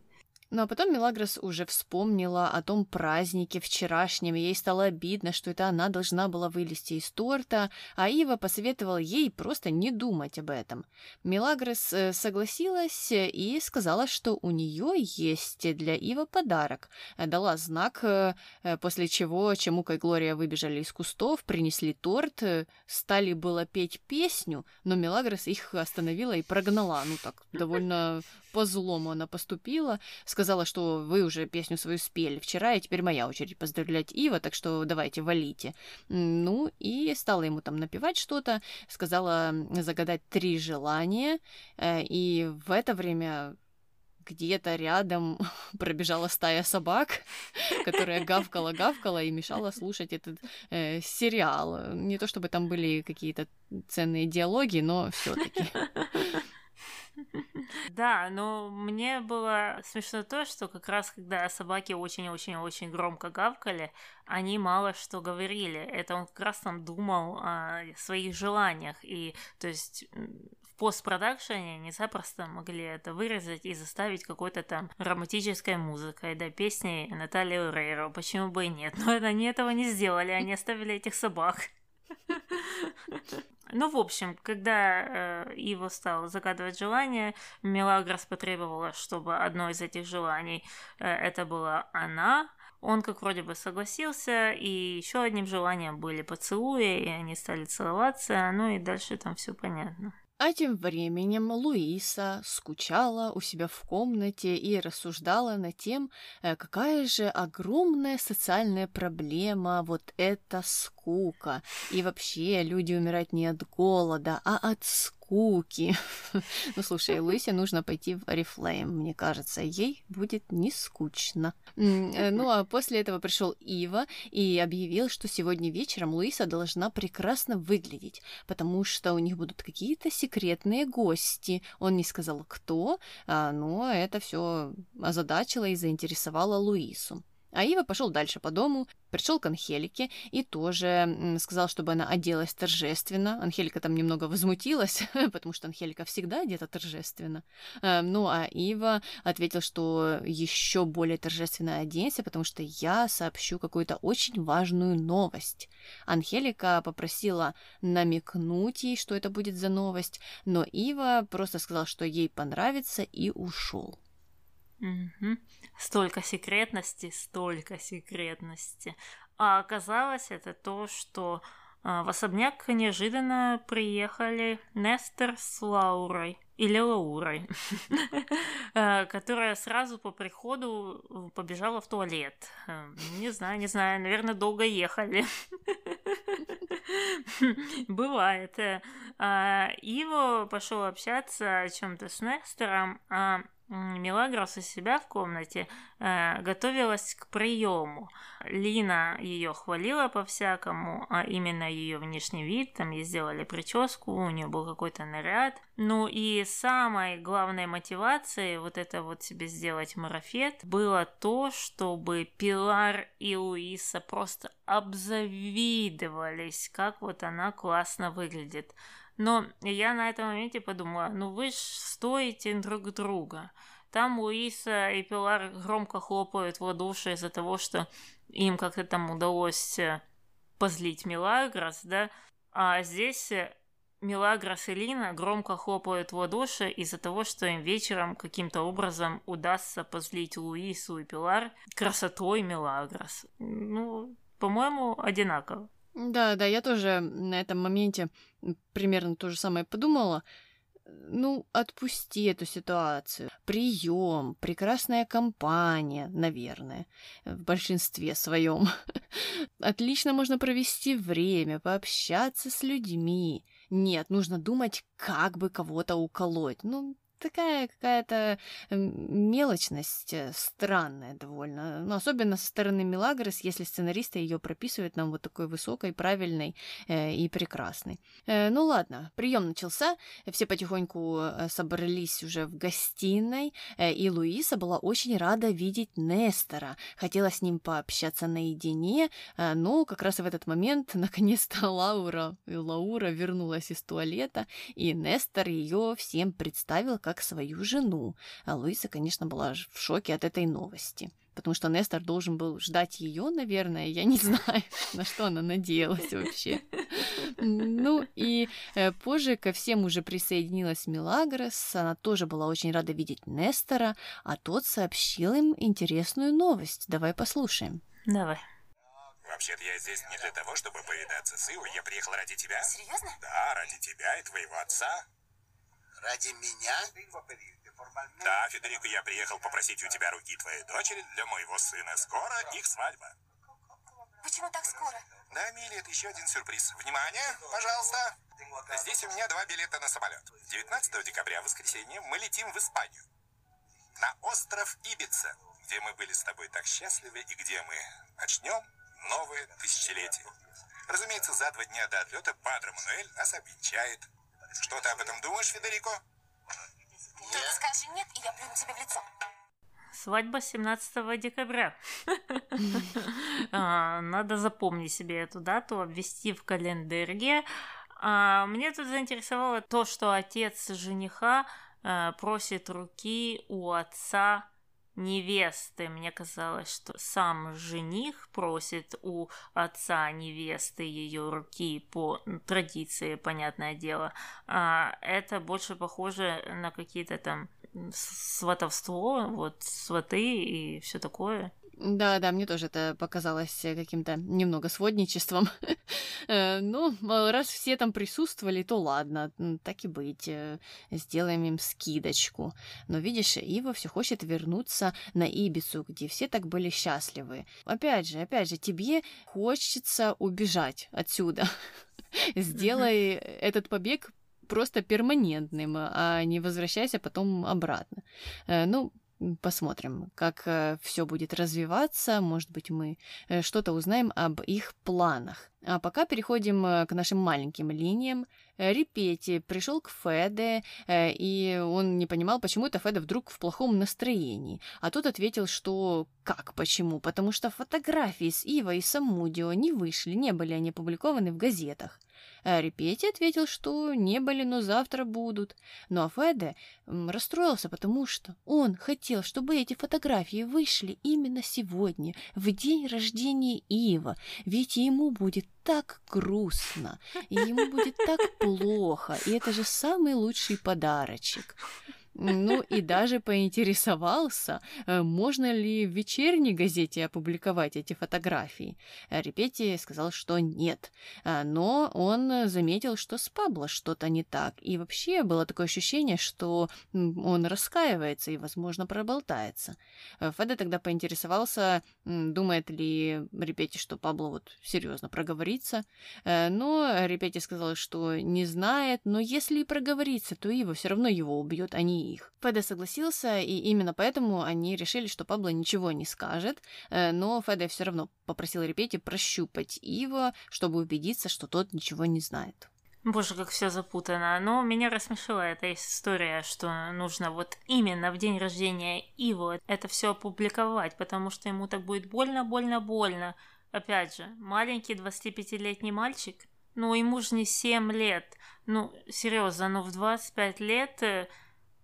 Ну а потом Мелагрос уже вспомнила о том празднике вчерашнем, ей стало обидно, что это она должна была вылезти из торта, а Ива посоветовала ей просто не думать об этом. Мелагрос э, согласилась и сказала, что у нее есть для Ива подарок. Э, Дала знак, э, после чего Чемука и Глория выбежали из кустов, принесли торт, стали было петь песню, но Мелагрос их остановила и прогнала. Ну так, довольно по-злому она поступила. Сказала, что вы уже песню свою спели вчера, и теперь моя очередь поздравлять Ива, так что давайте, валите. Ну, и стала ему там напевать что-то, сказала загадать три желания, э, и в это время где-то рядом пробежала стая собак, которая гавкала-гавкала и мешала слушать этот э, сериал. Не то чтобы там были какие-то ценные диалоги, но все-таки. Да, но мне было смешно то, что как раз когда собаки очень-очень-очень громко гавкали, они мало что говорили. Это он как раз там думал о своих желаниях. И то есть в постпродакшене они запросто могли это вырезать и заставить какой-то там романтической музыкой, да, песней Натальи Урейро. Почему бы и нет? Но они этого не сделали, они оставили этих собак. Ну, в общем, когда э, Иво стал загадывать желание, Мелагрос потребовала, чтобы одно из этих желаний э, это была она. Он как вроде бы согласился, и еще одним желанием были поцелуи, и они стали целоваться, ну и дальше там все понятно. А тем временем Луиса скучала у себя в комнате и рассуждала над тем, э, какая же огромная социальная проблема вот эта скука. И вообще люди умирают не от голода, а от скуки ну, слушай, Луисе нужно пойти в Oriflame, мне кажется, ей будет не скучно. Э, ну, а после этого пришел Ива и объявил, что сегодня вечером Луиса должна прекрасно выглядеть, потому что у них будут какие-то секретные гости. Он не сказал, кто, а, но это все озадачило и заинтересовало Луису. А Ива пошел дальше по дому, пришел к Анхелике и тоже сказал, чтобы она оделась торжественно. Анхелика там немного возмутилась, потому что Анхелика всегда одета торжественно. Э, ну а Ива ответил, что еще более торжественно оденься, потому что я сообщу какую-то очень важную новость. Анхелика попросила намекнуть ей, что это будет за новость, но Ива просто сказал, что ей понравится и ушел. Угу. Столько секретности, столько секретности. А оказалось это то, что а, в особняк неожиданно приехали Нестер с Лаурой или Лаурой, а, которая сразу по приходу побежала в туалет. А, не знаю, не знаю, наверное, долго ехали. Бывает. Иво пошел общаться о чем-то с Нестером, а Мелагрос у себя в комнате э, готовилась к приему. Лина ее хвалила по-всякому, а именно ее внешний вид, там ей сделали прическу, у нее был какой-то наряд. Ну и самой главной мотивацией вот это вот себе сделать марафет было то, чтобы Пилар и Луиса просто обзавидовались, как вот она классно выглядит. Но я на этом моменте подумала, ну вы ж стоите друг друга. Там Луиса и Пилар громко хлопают в ладоши из-за того, что им как-то там удалось э, позлить Милагрос, да, а здесь э, Милагрос и Лина громко хлопают в ладоши из-за того, что им вечером каким-то образом удастся позлить Луису и Пилар красотой Милагрос. Ну, по-моему, одинаково. Да, да, я тоже на этом моменте примерно то же самое подумала. Ну, отпусти эту ситуацию. Прием, прекрасная компания, наверное, в большинстве своем. Отлично можно провести время, пообщаться с людьми. Нет, нужно думать, как бы кого-то уколоть. Ну, такая какая-то мелочность э, странная довольно. Ну, особенно со стороны Милагрос, если сценаристы ее прописывают нам вот такой высокой, правильной э, и прекрасной. Э, ну ладно, прием начался, все потихоньку э, собрались уже в гостиной, э, и Луиса была очень рада видеть Нестора. Хотела с ним пообщаться наедине, э, но как раз в этот момент наконец-то Лаура, Лаура вернулась из туалета, и Нестор ее всем представил как как свою жену. А Луиса, конечно, была в шоке от этой новости. Потому что Нестор должен был ждать ее, наверное. Я не знаю, на что она надеялась вообще. Ну и э, позже ко всем уже присоединилась Милагрос. Она тоже была очень рада видеть Нестора, а тот сообщил им интересную новость. Давай послушаем. Давай. Вообще-то я здесь не для того, чтобы повидаться с Ивой. Я приехал ради тебя. Серьезно? Да, ради тебя и твоего отца. Ради меня? Да, Федерико, я приехал попросить у тебя руки твоей дочери для моего сына. Скоро их свадьба. Почему так скоро? Да, Милли, это еще один сюрприз. Внимание, пожалуйста. Здесь у меня два билета на самолет. 19 декабря, воскресенье, мы летим в Испанию. На остров Ибица, где мы были с тобой так счастливы и где мы начнем новое тысячелетие. Разумеется, за два дня до отлета Падре Мануэль нас обвенчает. Что ты об этом думаешь, Федерико? Только скажи нет, и я плюну тебе в лицо. Свадьба 17 декабря. А, Надо запомнить себе эту дату, обвести в календаре. А, Мне тут заинтересовало то, что отец жениха а, просит руки у отца невесты. Мне казалось, что сам жених просит у отца невесты ее руки по традиции, понятное дело. А это больше похоже на какие-то там сватовство, вот сваты и все такое. Да, да, мне тоже это показалось э, каким-то немного сводничеством. Э, Ну, раз все там присутствовали, то ладно, так и быть, э, сделаем им скидочку. Но видишь, Ива все хочет вернуться на Ибицу, где все так были счастливы. Опять же, опять же, тебе хочется убежать отсюда. Сделай этот побег просто перманентным, а не возвращайся потом обратно. Ну, посмотрим, как все будет развиваться. Может быть, мы э, что-то узнаем об их планах. А пока переходим э, к нашим маленьким линиям. Э, Репети пришел к Феде, э, и он не понимал, почему это Феда вдруг в плохом настроении. А тот ответил, что как почему? Потому что фотографии с Ива и Самудио не вышли, не были они опубликованы в газетах. А Репети ответил, что не были, но завтра будут. Ну а Феде расстроился, потому что он хотел, чтобы эти фотографии вышли именно сегодня, в день рождения Ива, ведь ему будет так грустно, и ему будет так плохо, и это же самый лучший подарочек. Ну и даже поинтересовался, э, можно ли в вечерней газете опубликовать эти фотографии. Репети сказал, что нет, А, но он заметил, что с Пабло что-то не так, и вообще было такое ощущение, что он раскаивается и, возможно, проболтается. Э, Феде тогда поинтересовался, думает ли Репети, что Пабло вот серьезно проговорится, Э, но Репети сказал, что не знает, но если и проговорится, то Ива все равно его убьет, а не их. Феде согласился, и именно поэтому они решили, что Пабло ничего не скажет, э, но Феде все равно попросил Репети прощупать Ива, чтобы убедиться, что тот ничего не знает. Боже, как все запутано. Но меня рассмешила эта история, что нужно вот именно в день рождения Иво это все опубликовать, потому что ему так будет больно, больно, больно. Опять же, маленький 25-летний мальчик, ну ему же не 7 лет. Ну, серьезно, ну в 25 лет э,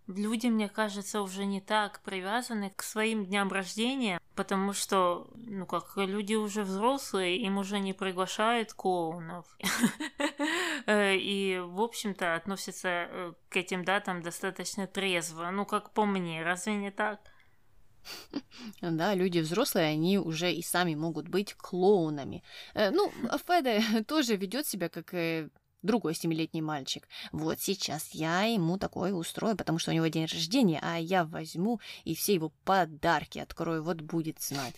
люди, мне кажется, уже не так привязаны к своим дням рождения, потому что, ну как, люди уже взрослые, им уже не приглашают клоунов. Э, И, в общем-то, относятся э, к этим датам достаточно трезво. Ну, как по мне, разве не так? Да, люди взрослые, они уже и сами могут быть клоунами. Э, Ну, а Феде тоже ведет себя как другой семилетний мальчик. Вот сейчас я ему такое устрою, потому что у него день рождения, а я возьму и все его подарки открою, вот будет знать.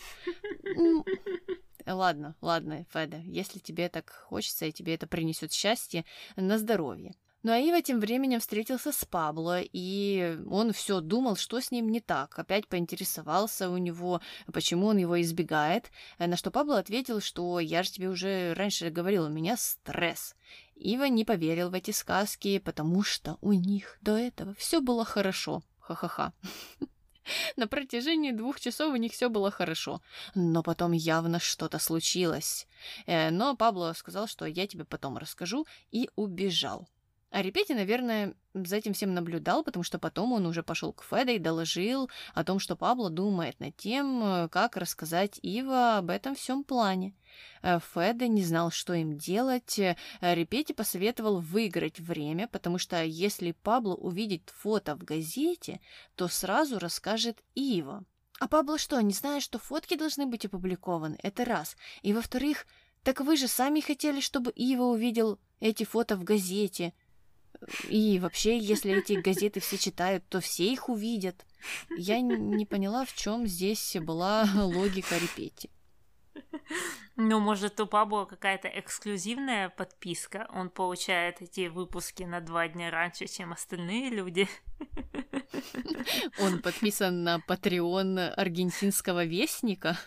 Ладно, ладно, Феда, если тебе так хочется и тебе это принесет счастье, на здоровье. Ну а Ива тем временем встретился с Пабло, и он все думал, что с ним не так. Опять поинтересовался у него, почему он его избегает, на что Пабло ответил, что я же тебе уже раньше говорил, у меня стресс. Ива не поверил в эти сказки, потому что у них до этого все было хорошо. Ха-ха-ха. На протяжении двух часов у них все было хорошо, но потом явно что-то случилось. Э, Но Пабло сказал, что я тебе потом расскажу, и убежал. А Репети, наверное, за этим всем наблюдал, потому что потом он уже пошел к Феде и доложил о том, что Пабло думает над тем, э, как рассказать Ива об этом всем плане. Э, Феде не знал, что им делать. Э, Репети посоветовал выиграть время, потому что если Пабло увидит фото в газете, то сразу расскажет Ива. А Пабло что, не знает, что фотки должны быть опубликованы? Это раз. И во-вторых, так вы же сами хотели, чтобы Ива увидел эти фото в газете. И вообще, если эти газеты все читают, то все их увидят. Я не поняла, в чем здесь была логика Репети. Ну, может, у Пабло какая-то эксклюзивная подписка. Он получает эти выпуски на два дня раньше, чем остальные люди. Он подписан на Patreon аргентинского вестника.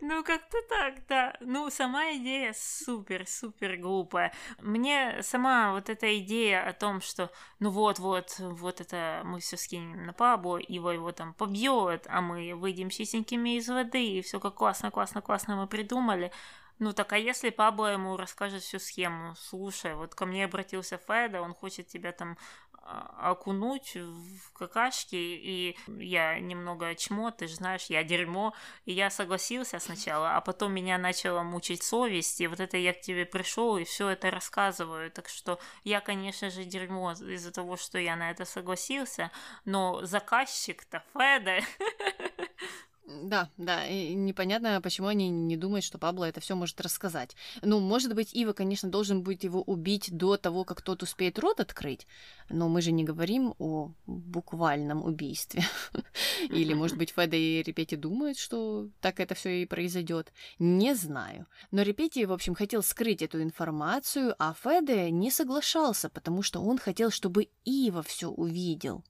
Ну, как-то так, да. Ну, сама идея супер-супер глупая. Мне сама вот эта идея о том, что ну вот-вот, вот это мы все скинем на Пабло, его его там побьет, а мы выйдем чистенькими из воды, и все как классно, классно, классно мы придумали. Ну так а если Пабло ему расскажет всю схему, слушай, вот ко мне обратился Феда, он хочет тебя там окунуть в какашки, и я немного чмо, ты же знаешь, я дерьмо, и я согласился сначала, а потом меня начала мучить совесть, и вот это я к тебе пришел и все это рассказываю, так что я, конечно же, дерьмо из-за того, что я на это согласился, но заказчик-то Феда Да, да, и непонятно, почему они не думают, что Пабло это все может рассказать. Ну, может быть, Ива, конечно, должен будет его убить до того, как тот успеет рот открыть, но мы же не говорим о буквальном убийстве. Или, может быть, Феда и Репети думают, что так это все и произойдет. Не знаю. Но Репети, в общем, хотел скрыть эту информацию, а Феде не соглашался, потому что он хотел, чтобы Ива все увидел.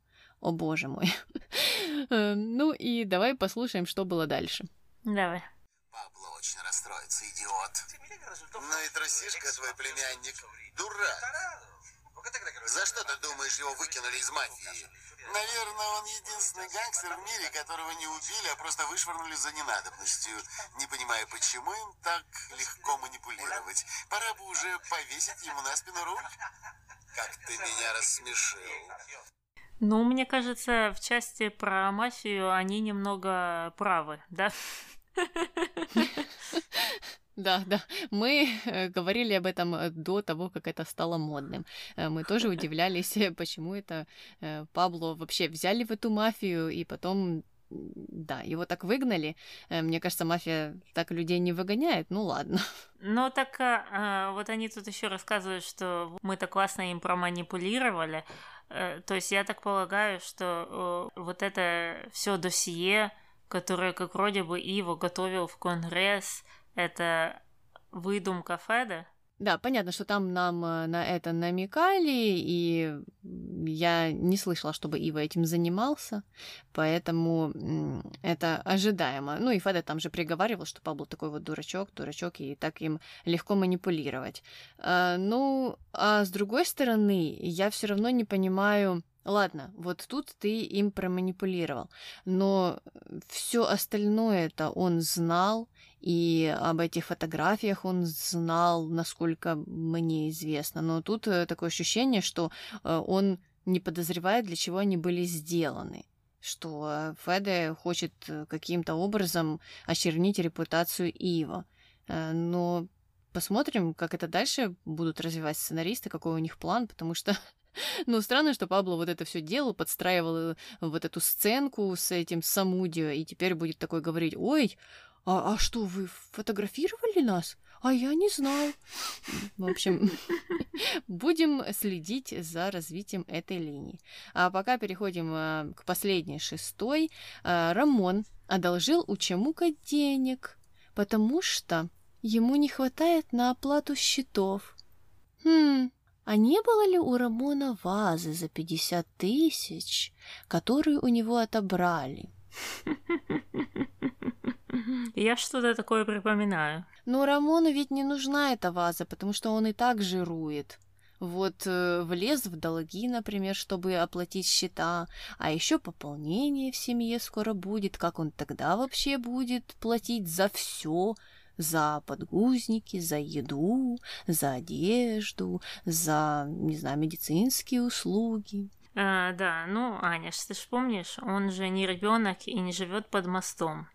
О боже мой. Э, ну и давай послушаем, что было дальше. Давай. Пабло очень расстроится, идиот. Ну и трусишка твой племянник. Дурак. За что ты думаешь, его выкинули из мафии? Наверное, он единственный гангстер в мире, которого не убили, а просто вышвырнули за ненадобностью. Не понимаю, почему им так легко манипулировать. Пора бы уже повесить ему на спину руль. Как ты меня рассмешил. Ну, мне кажется, в части про мафию они немного правы, да? Да, да. Мы э, говорили об этом э, до того, как это стало модным. Э, мы тоже удивлялись, почему это Пабло вообще взяли в эту мафию и потом да, его так выгнали. Мне кажется, мафия так людей не выгоняет. Ну ладно. Ну так а, вот они тут еще рассказывают, что мы так классно им проманипулировали. Э, то есть я так полагаю, что э, вот это все досье, которое как вроде бы Иво готовил в Конгресс, это выдумка Феда? Да, понятно, что там нам э, на это намекали, и я не слышала, чтобы Ива этим занимался, поэтому это ожидаемо. Ну и Феда там же приговаривал, что Пабло такой вот дурачок, дурачок, и так им легко манипулировать. А, ну, а с другой стороны, я все равно не понимаю, Ладно, вот тут ты им проманипулировал, но все остальное-то он знал, и об этих фотографиях он знал, насколько мне известно. Но тут э, такое ощущение, что э, он не подозревает, для чего они были сделаны что Феде хочет э, каким-то образом очернить репутацию Ива. Но посмотрим, как это дальше будут развивать сценаристы, какой у них план, потому что ну, странно, что Пабло вот это все делал, подстраивал вот эту сценку с этим Самудио, и теперь будет такой говорить, ой, а, а что, вы фотографировали нас? А я не знаю. В общем, будем следить за развитием этой линии. А пока переходим а, к последней, шестой. А, Рамон одолжил у Чемука денег, потому что ему не хватает на оплату счетов. Хм, а не было ли у Рамона вазы за 50 тысяч, которую у него отобрали? Я что-то такое припоминаю. Но Рамону ведь не нужна эта ваза, потому что он и так жирует. Вот э, влез в долги, например, чтобы оплатить счета, а еще пополнение в семье скоро будет. Как он тогда вообще будет платить за все? За подгузники, за еду, за одежду, за, не знаю, медицинские услуги. А, да, ну, Аня, ты же помнишь, он же не ребенок и не живет под мостом.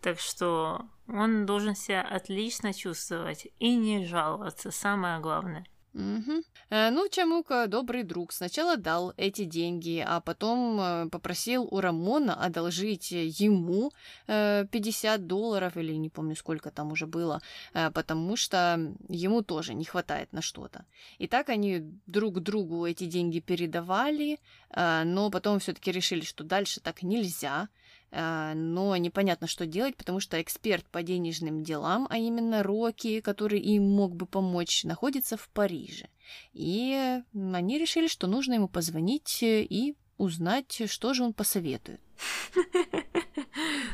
Так что он должен себя отлично чувствовать и не жаловаться, самое главное. Угу. Э, ну, Чамука, добрый друг, сначала дал эти деньги, а потом э, попросил у Рамона одолжить ему э, 50 долларов, или не помню, сколько там уже было, э, потому что ему тоже не хватает на что-то. И так они друг другу эти деньги передавали, э, но потом все-таки решили, что дальше так нельзя, но непонятно, что делать, потому что эксперт по денежным делам, а именно Рокки, который им мог бы помочь, находится в Париже. И они решили, что нужно ему позвонить и узнать, что же он посоветует.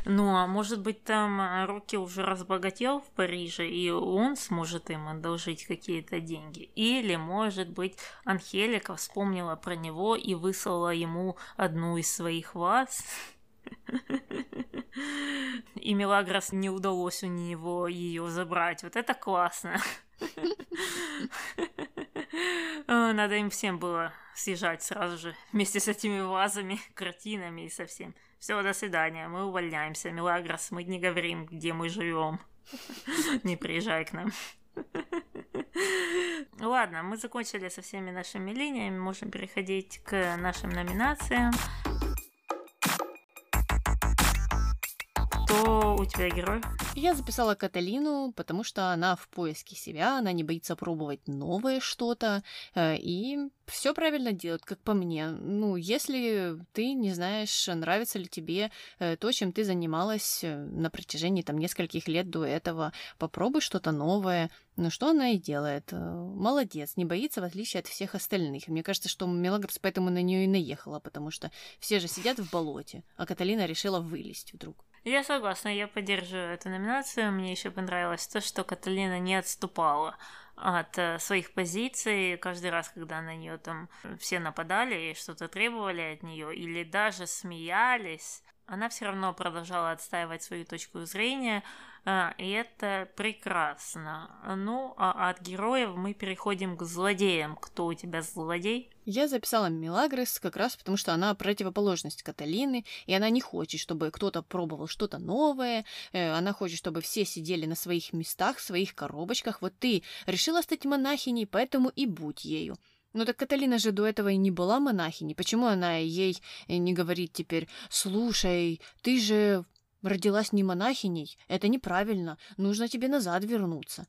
Ну, а может быть, там а, Рокки уже разбогател в Париже, и он сможет им одолжить какие-то деньги. Или, может быть, Анхелика вспомнила про него и выслала ему одну из своих вас. И Мелагрос не удалось у него ее забрать. Вот это классно. Надо им всем было съезжать сразу же вместе с этими вазами, картинами и со всем. Все, до свидания, мы увольняемся. Мелагрос, мы не говорим, где мы живем. Не приезжай к нам. Ладно, мы закончили со всеми нашими линиями, можем переходить к нашим номинациям. Кто у тебя герой? Я записала Каталину, потому что она в поиске себя, она не боится пробовать новое что-то, э, и все правильно делает, как по мне. Ну, если ты не знаешь, нравится ли тебе э, то, чем ты занималась э, на протяжении там нескольких лет до этого, попробуй что-то новое. Ну, что она и делает. Молодец, не боится, в отличие от всех остальных. Мне кажется, что Мелагрос поэтому на нее и наехала, потому что все же сидят в болоте, а Каталина решила вылезть вдруг. Я согласна, я поддерживаю эту номинацию. Мне еще понравилось то, что Каталина не отступала от э, своих позиций каждый раз, когда на нее там все нападали и что-то требовали от нее, или даже смеялись, она все равно продолжала отстаивать свою точку зрения, а, и это прекрасно. Ну, а от героев мы переходим к злодеям. Кто у тебя злодей? Я записала Милагрес как раз потому, что она противоположность Каталины, и она не хочет, чтобы кто-то пробовал что-то новое, э, она хочет, чтобы все сидели на своих местах, в своих коробочках. Вот ты решила стать монахиней, поэтому и будь ею. Ну так Каталина же до этого и не была монахиней. Почему она ей не говорит теперь, слушай, ты же родилась не монахиней, это неправильно, нужно тебе назад вернуться.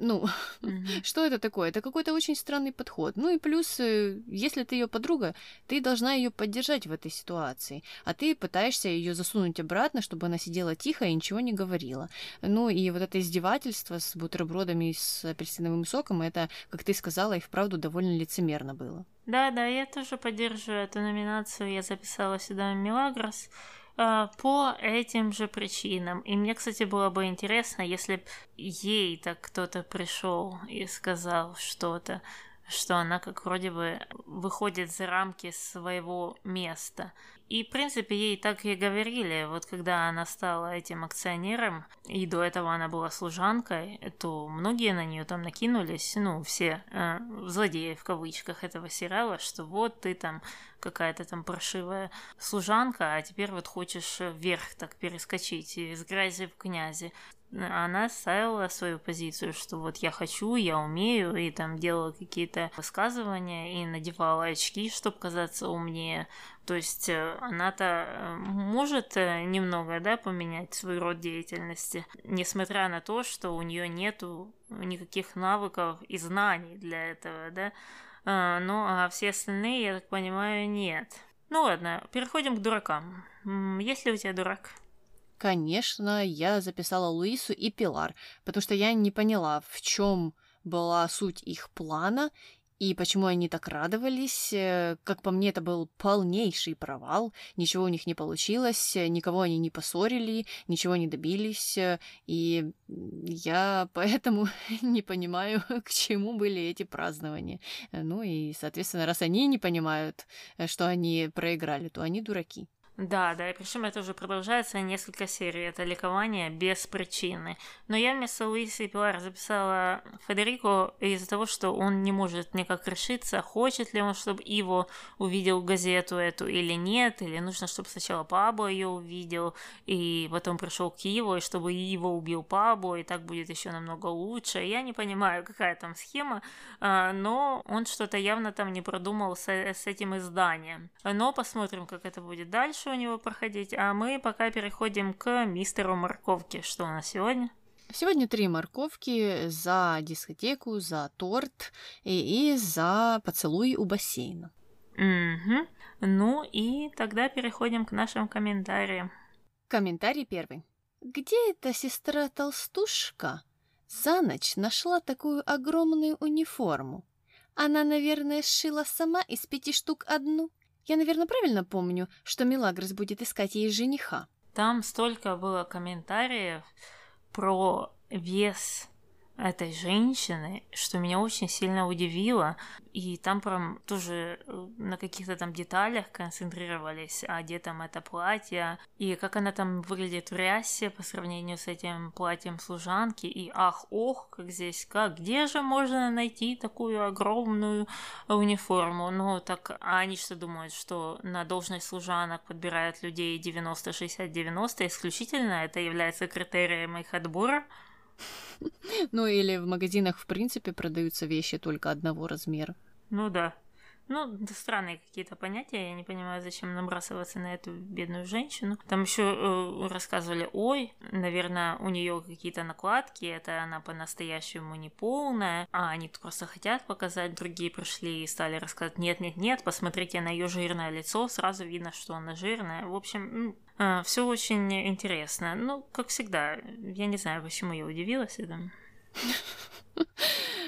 Ну, mm-hmm. что это такое? Это какой-то очень странный подход. Ну и плюс, э, если ты ее подруга, ты должна ее поддержать в этой ситуации, а ты пытаешься ее засунуть обратно, чтобы она сидела тихо и ничего не говорила. Ну и вот это издевательство с бутербродами и с апельсиновым соком, это, как ты сказала, и вправду довольно лицемерно было. Да, да, я тоже поддерживаю эту номинацию. Я записала сюда Милагрос. А, по этим же причинам. И мне, кстати, было бы интересно, если бы ей так кто-то пришел и сказал что-то, что она как вроде бы выходит за рамки своего места. И, в принципе, ей так и говорили, вот когда она стала этим акционером, и до этого она была служанкой, то многие на нее там накинулись, ну, все э, злодеи в кавычках этого сериала, что вот ты там какая-то там паршивая служанка, а теперь вот хочешь вверх так перескочить из грязи в князи она ставила свою позицию, что вот я хочу, я умею, и там делала какие-то высказывания и надевала очки, чтобы казаться умнее. То есть э, она-то э, может э, немного, да, поменять свой род деятельности, несмотря на то, что у нее нету никаких навыков и знаний для этого, да. А, ну, а все остальные, я так понимаю, нет. Ну ладно, переходим к дуракам. Есть ли у тебя дурак? Конечно, я записала Луису и Пилар, потому что я не поняла, в чем была суть их плана и почему они так радовались. Э, как по мне, это был полнейший провал. Ничего у них не получилось, никого они не поссорили, ничего не добились. И я поэтому не понимаю, к чему были эти празднования. Ну и, соответственно, раз они не понимают, э, что они проиграли, то они дураки. Да, да, и причем это уже продолжается несколько серий, это ликование без причины. Но я вместо Луисы и Пилар записала Федерико из-за того, что он не может никак решиться, хочет ли он, чтобы Иво увидел газету эту или нет, или нужно, чтобы сначала Пабло ее увидел, и потом пришел к Иву, и чтобы Иво убил Пабло, и так будет еще намного лучше. Я не понимаю, какая там схема, а, но он что-то явно там не продумал с этим изданием. Но посмотрим, как это будет дальше у него проходить, а мы пока переходим к мистеру морковки. Что у нас сегодня? Сегодня три морковки за дискотеку, за торт и, и за поцелуй у бассейна. Угу. Ну и тогда переходим к нашим комментариям. Комментарий первый. Где эта сестра толстушка за ночь нашла такую огромную униформу? Она, наверное, сшила сама из пяти штук одну. Я, наверное, правильно помню, что Милагрос будет искать ей жениха. там столько было комментариев про вес этой женщины, что меня очень сильно удивило. И там прям тоже э, на каких-то там деталях концентрировались, а где там это платье, и как она там выглядит в рясе по сравнению с этим платьем служанки, и ах, ох, как здесь, как, где же можно найти такую огромную униформу? Ну, так, а они что думают, что на должность служанок подбирают людей 90-60-90, исключительно это является критерием их отбора? Ну или в магазинах в принципе продаются вещи только одного размера. Ну да. Ну, странные какие-то понятия, я не понимаю, зачем набрасываться на эту бедную женщину. Там еще э, рассказывали, ой, наверное, у нее какие-то накладки, это она по-настоящему не полная, а они просто хотят показать, другие пришли и стали рассказывать, нет-нет-нет, посмотрите на ее жирное лицо, сразу видно, что она жирная. В общем, а, все очень интересно. Ну, как всегда, я не знаю, почему я удивилась этому.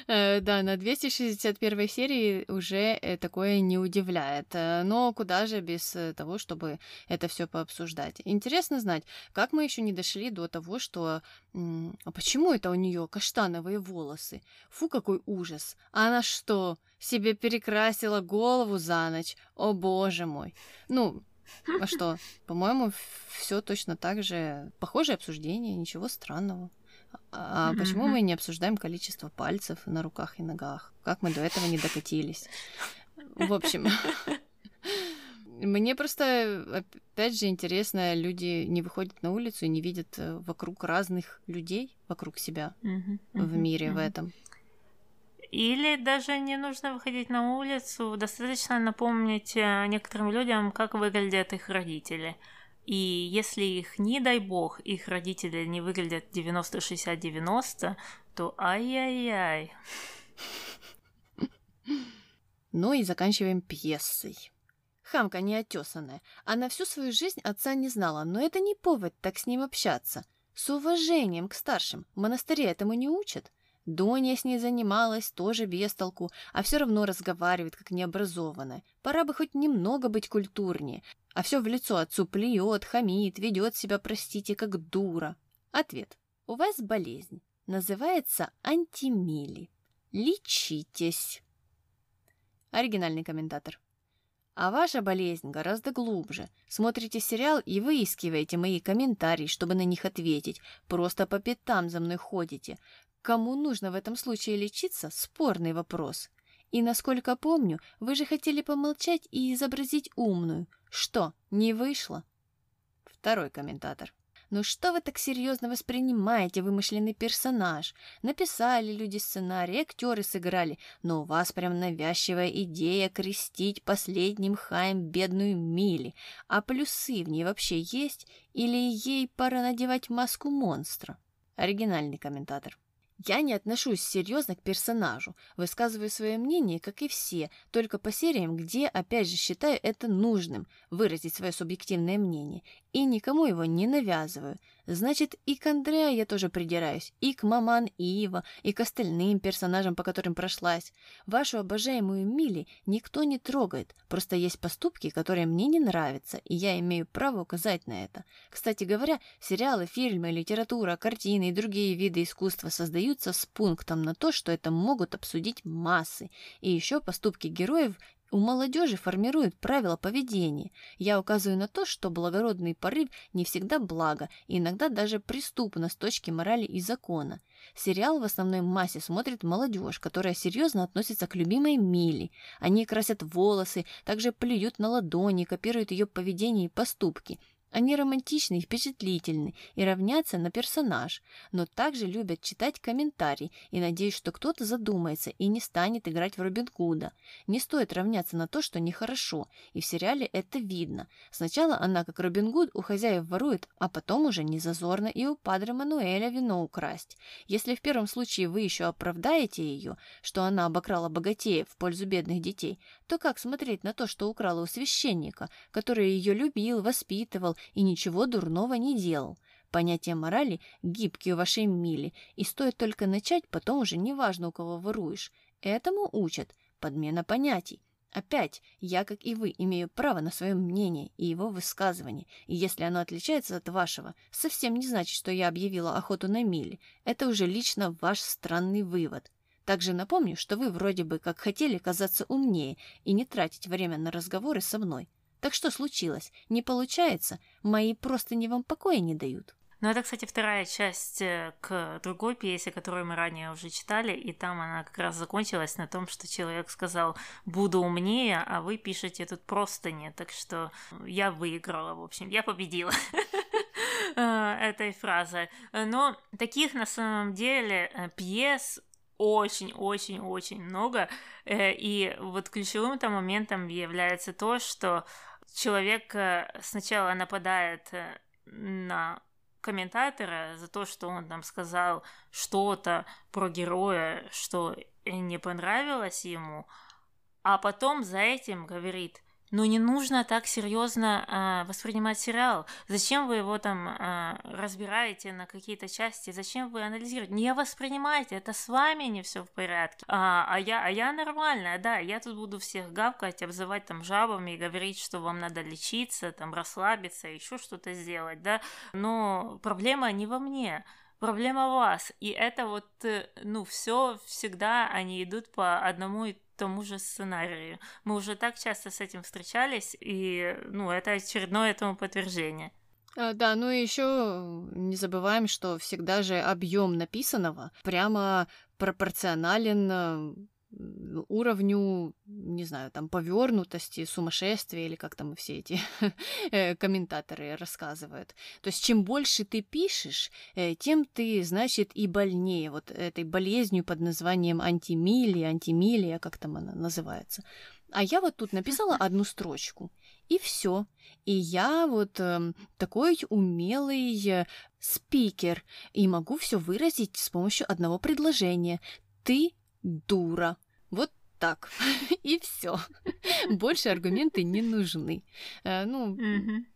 Э, да, на 261 серии уже э, такое не удивляет. Э, но куда же без того, чтобы это все пообсуждать? Интересно знать, как мы еще не дошли до того, что а почему это у нее каштановые волосы? Фу, какой ужас! Она что, себе перекрасила голову за ночь? О боже мой! Ну, а что? По-моему, все точно так же. Похожее обсуждение, ничего странного. А почему мы не обсуждаем количество пальцев на руках и ногах? Как мы до этого не докатились? В общем, мне просто, опять же, интересно, люди не выходят на улицу и не видят э, вокруг разных людей вокруг себя в мире в этом. Или даже не нужно выходить на улицу, достаточно напомнить э, некоторым людям, как выглядят их родители. И если их, не дай бог, их родители не выглядят 90-60-90, то ай-яй-яй. Ну и заканчиваем пьесой. Хамка неотесанная. Она всю свою жизнь отца не знала, но это не повод так с ним общаться. С уважением к старшим. В монастыре этому не учат. Доня с ней занималась, тоже без толку, а все равно разговаривает, как необразованная. Пора бы хоть немного быть культурнее. А все в лицо отцу плюет, хамит, ведет себя, простите, как дура. Ответ. У вас болезнь. Называется антимили. Лечитесь. Оригинальный комментатор. А ваша болезнь гораздо глубже. Смотрите сериал и выискиваете мои комментарии, чтобы на них ответить. Просто по пятам за мной ходите. Кому нужно в этом случае лечиться – спорный вопрос. И, насколько помню, вы же хотели помолчать и изобразить умную. Что, не вышло? Второй комментатор. Ну что вы так серьезно воспринимаете вымышленный персонаж? Написали люди сценарий, актеры сыграли, но у вас прям навязчивая идея крестить последним хаем бедную Мили. А плюсы в ней вообще есть? Или ей пора надевать маску монстра? Оригинальный комментатор. Я не отношусь серьезно к персонажу, высказываю свое мнение, как и все, только по сериям, где, опять же, считаю это нужным выразить свое субъективное мнение, и никому его не навязываю. Значит, и к Андреа я тоже придираюсь, и к Маман Ива, и к остальным персонажам, по которым прошлась. Вашу обожаемую Мили никто не трогает, просто есть поступки, которые мне не нравятся, и я имею право указать на это. Кстати говоря, сериалы, фильмы, литература, картины и другие виды искусства создаются с пунктом на то, что это могут обсудить массы, и еще поступки героев у молодежи формируют правила поведения. Я указываю на то, что благородный порыв не всегда благо, и иногда даже преступно с точки морали и закона. Сериал в основной массе смотрит молодежь, которая серьезно относится к любимой Мили. Они красят волосы, также плюют на ладони, копируют ее поведение и поступки – они романтичны и впечатлительны и равнятся на персонаж, но также любят читать комментарии и надеюсь, что кто-то задумается и не станет играть в Робин Гуда. Не стоит равняться на то, что нехорошо, и в сериале это видно. Сначала она, как Робин Гуд, у хозяев ворует, а потом уже не зазорно и у Падре Мануэля вино украсть. Если в первом случае вы еще оправдаете ее, что она обокрала богатеев в пользу бедных детей, то как смотреть на то, что украла у священника, который ее любил, воспитывал и ничего дурного не делал. Понятие морали гибкие в вашей миле, и стоит только начать, потом уже неважно, у кого воруешь. Этому учат подмена понятий. Опять, я, как и вы, имею право на свое мнение и его высказывание, и если оно отличается от вашего, совсем не значит, что я объявила охоту на мили. Это уже лично ваш странный вывод. Также напомню, что вы вроде бы как хотели казаться умнее и не тратить время на разговоры со мной. Так что случилось? Не получается? Мои просто не вам покоя не дают. Ну, это, кстати, вторая часть э, к другой пьесе, которую мы ранее уже читали, и там она как раз закончилась на том, что человек сказал «буду умнее», а вы пишете тут просто нет, так что я выиграла, в общем, я победила э, этой фразой. Но таких на самом деле э, пьес очень-очень-очень много, и вот ключевым там моментом является то, что человек сначала нападает на комментатора за то, что он там сказал что-то про героя, что не понравилось ему, а потом за этим говорит – но не нужно так серьезно а, воспринимать сериал. Зачем вы его там а, разбираете на какие-то части? Зачем вы анализируете? Не воспринимайте, это с вами не все в порядке. А, а, я, а я нормальная, да, я тут буду всех гавкать, обзывать там жабами и говорить, что вам надо лечиться, там расслабиться, еще что-то сделать, да. Но проблема не во мне проблема вас. И это вот, э, ну, все всегда они идут по одному и тому же сценарию. Мы уже так часто с этим встречались, и, ну, это очередное этому подтверждение. А, да, ну и еще не забываем, что всегда же объем написанного прямо пропорционален уровню, не знаю, там, повернутости, сумасшествия, или как там все эти э, комментаторы рассказывают. То есть, чем больше ты пишешь, э, тем ты, значит, и больнее вот этой болезнью под названием антимилия, антимилия, как там она называется. А я вот тут написала одну строчку, и все. И я вот э, такой умелый э, спикер, и могу все выразить с помощью одного предложения. Ты дура. Так. И все. Больше аргументы не нужны. Э, ну,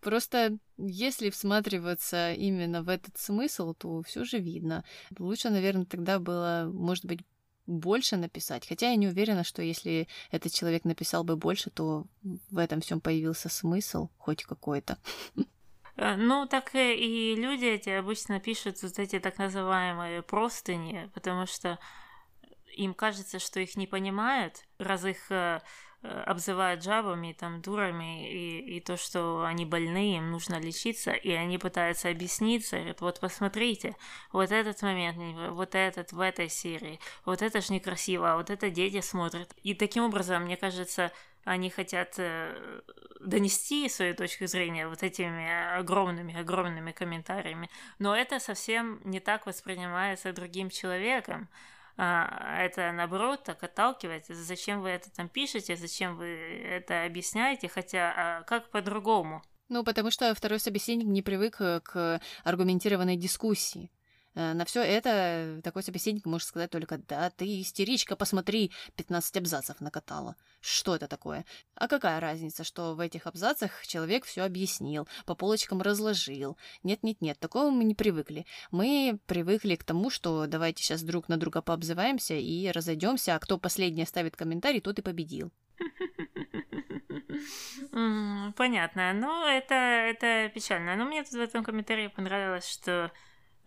просто если всматриваться именно в этот смысл, то все же видно. Лучше, наверное, тогда было, может быть, больше написать. Хотя я не уверена, что если этот человек написал бы больше, то в этом всем появился смысл хоть какой-то. Э, ну, так и люди эти обычно пишут вот эти так называемые простыни, потому что им кажется, что их не понимают, раз их э, э, обзывают жабами, там, дурами, и, и то, что они больны, им нужно лечиться, и они пытаются объясниться, говорят, вот посмотрите, вот этот момент, вот этот в этой серии, вот это ж некрасиво, а вот это дети смотрят. И таким образом, мне кажется, они хотят э, донести свою точку зрения вот этими огромными-огромными комментариями, но это совсем не так воспринимается другим человеком а, это наоборот так отталкивает. Зачем вы это там пишете, зачем вы это объясняете, хотя а как по-другому? Ну, потому что второй собеседник не привык к аргументированной дискуссии. Э, на все это такой собеседник может сказать только «Да, ты истеричка, посмотри, 15 абзацев накатала». Что это такое? А какая разница, что в этих абзацах человек все объяснил, по полочкам разложил? Нет-нет-нет, такого мы не привыкли. Мы привыкли к тому, что давайте сейчас друг на друга пообзываемся и разойдемся, а кто последний оставит комментарий, тот и победил. Понятно. Ну, это, это печально. Но мне тут в этом комментарии понравилось, что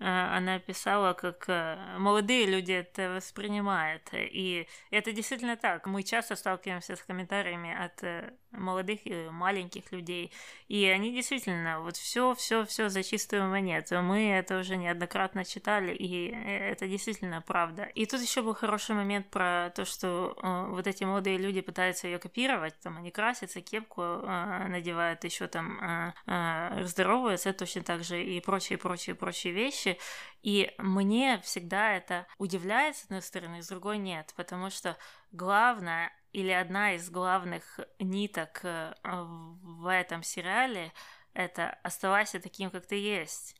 она писала, как э, молодые люди это воспринимают. И это действительно так. Мы часто сталкиваемся с комментариями от э, молодых и маленьких людей. И они действительно, вот все, все, все за чистую монету. Мы это уже неоднократно читали, и это действительно правда. И тут еще был хороший момент про то, что вот эти молодые люди пытаются ее копировать. Там они красятся, кепку надевают, еще там здороваются точно так же и прочие, прочие, прочие вещи, и мне всегда это удивляет, с одной стороны, с другой нет, потому что главное или одна из главных ниток э, в этом сериале это оставайся таким, как ты есть.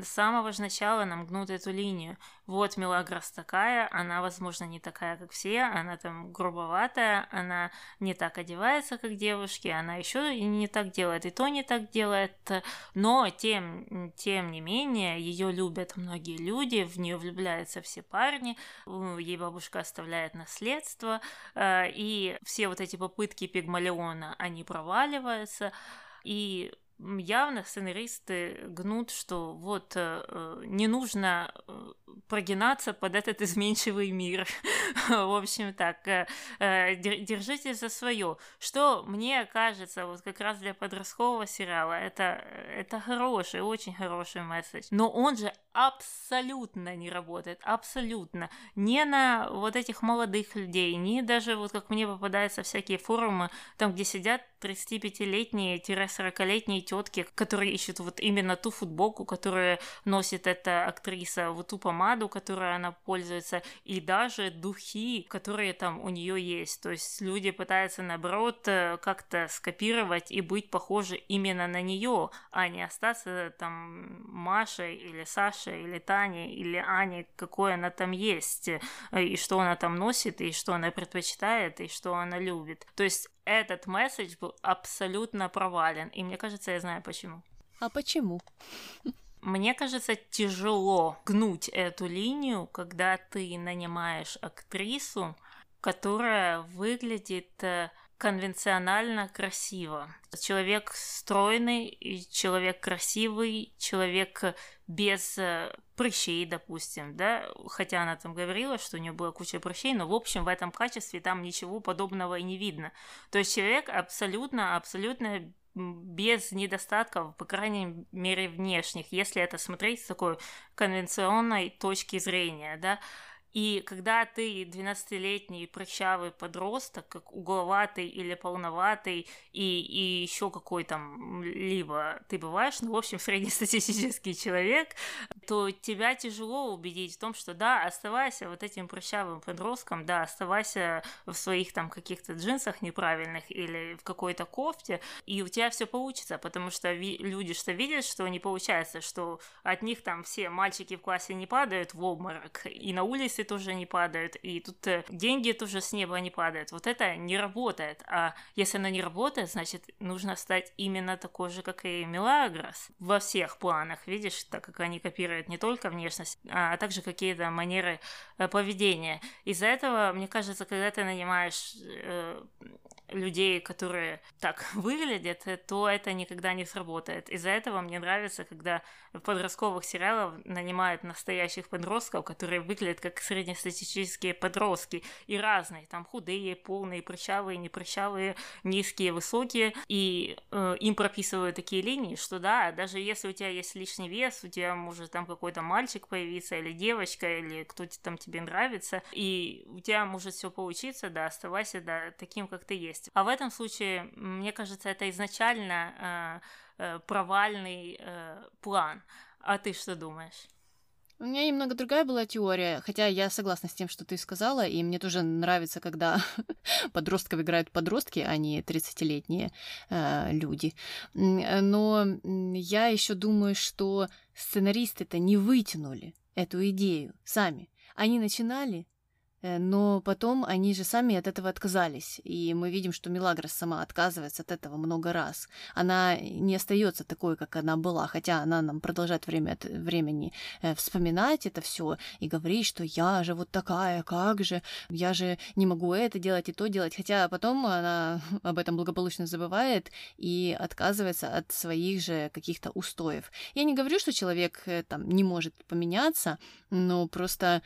С самого же начала нам гнут эту линию. Вот Мелагрос такая, она, возможно, не такая, как все, она там грубоватая, она не так одевается, как девушки, она еще не так делает, и то не так делает, но тем, тем не менее, ее любят многие люди, в нее влюбляются все парни, ей бабушка оставляет наследство, э, и все вот эти попытки Пигмалиона, они проваливаются, и явно сценаристы гнут, что вот э, э не нужно э, прогинаться под этот изменчивый мир. В общем, так, э, э держите за свое. Что мне кажется, вот как раз для подросткового сериала, это, это хороший, очень хороший месседж. Но он же абсолютно не работает, абсолютно. Не на вот этих молодых людей, не даже вот как мне попадаются всякие форумы, там, где сидят 35-летние-40-летние тетки, которые ищут вот именно ту футболку, которую носит эта актриса, вот ту помаду, которой она пользуется, и даже духи, которые там у нее есть. То есть люди пытаются, наоборот, э, как-то скопировать и быть похожи именно на нее, а не остаться там Машей или Сашей или Таней или Аней, какой она там есть, э, и что она там носит, и что она предпочитает, и что она любит. То есть этот месседж был абсолютно провален, и мне кажется, я знаю почему. А почему? Мне кажется, тяжело гнуть эту линию, когда ты нанимаешь актрису, которая выглядит э, конвенционально красиво. Человек стройный, человек красивый, человек без э, прыщей, допустим, да, хотя она там говорила, что у нее была куча прыщей, но в общем в этом качестве там ничего подобного и не видно. То есть человек абсолютно, абсолютно без недостатков, по крайней мере, внешних, если это смотреть с такой конвенционной точки зрения, да, и когда ты 12-летний прыщавый подросток, как угловатый или полноватый, и, и еще какой там либо ты бываешь, ну, в общем, среднестатистический человек, то тебя тяжело убедить в том, что да, оставайся вот этим прыщавым подростком, да, оставайся в своих там каких-то джинсах неправильных или в какой-то кофте, и у тебя все получится, потому что ви- люди что видят, что не получается, что от них там все мальчики в классе не падают в обморок, и на улице инвестиции тоже не падают, и тут э, деньги тоже с неба не падают. Вот это не работает. А если она не работает, значит, нужно стать именно такой же, как и Мелагрос во всех планах, видишь, так как они копируют не только внешность, а также какие-то манеры э, поведения. Из-за этого, мне кажется, когда ты нанимаешь э, людей, которые так выглядят, то это никогда не сработает. Из-за этого мне нравится, когда в подростковых сериалах нанимают настоящих подростков, которые выглядят как среднестатистические подростки и разные, там худые, полные, прыщавые, непрыщавые, низкие, высокие, и э, им прописывают такие линии, что да, даже если у тебя есть лишний вес, у тебя может там какой-то мальчик появиться, или девочка, или кто-то там тебе нравится, и у тебя может все получиться, да, оставайся, да, таким, как ты есть. А в этом случае, мне кажется, это изначально э, э, провальный э, план. А ты что думаешь? У меня немного другая была теория, хотя я согласна с тем, что ты сказала, и мне тоже нравится, когда подростков играют подростки, а не 30-летние э, люди. Но я еще думаю, что сценаристы-то не вытянули эту идею сами. Они начинали Э, но потом они же сами от этого отказались. И мы видим, что Милагрос сама отказывается от этого много раз. Она не остается такой, как она была, хотя она нам продолжает время от времени э, вспоминать это все и говорить, что я же вот такая, как же, я же не могу это делать и то делать. Хотя потом она об этом благополучно забывает и отказывается от своих же каких-то устоев. Я не говорю, что человек э, там не может поменяться, но просто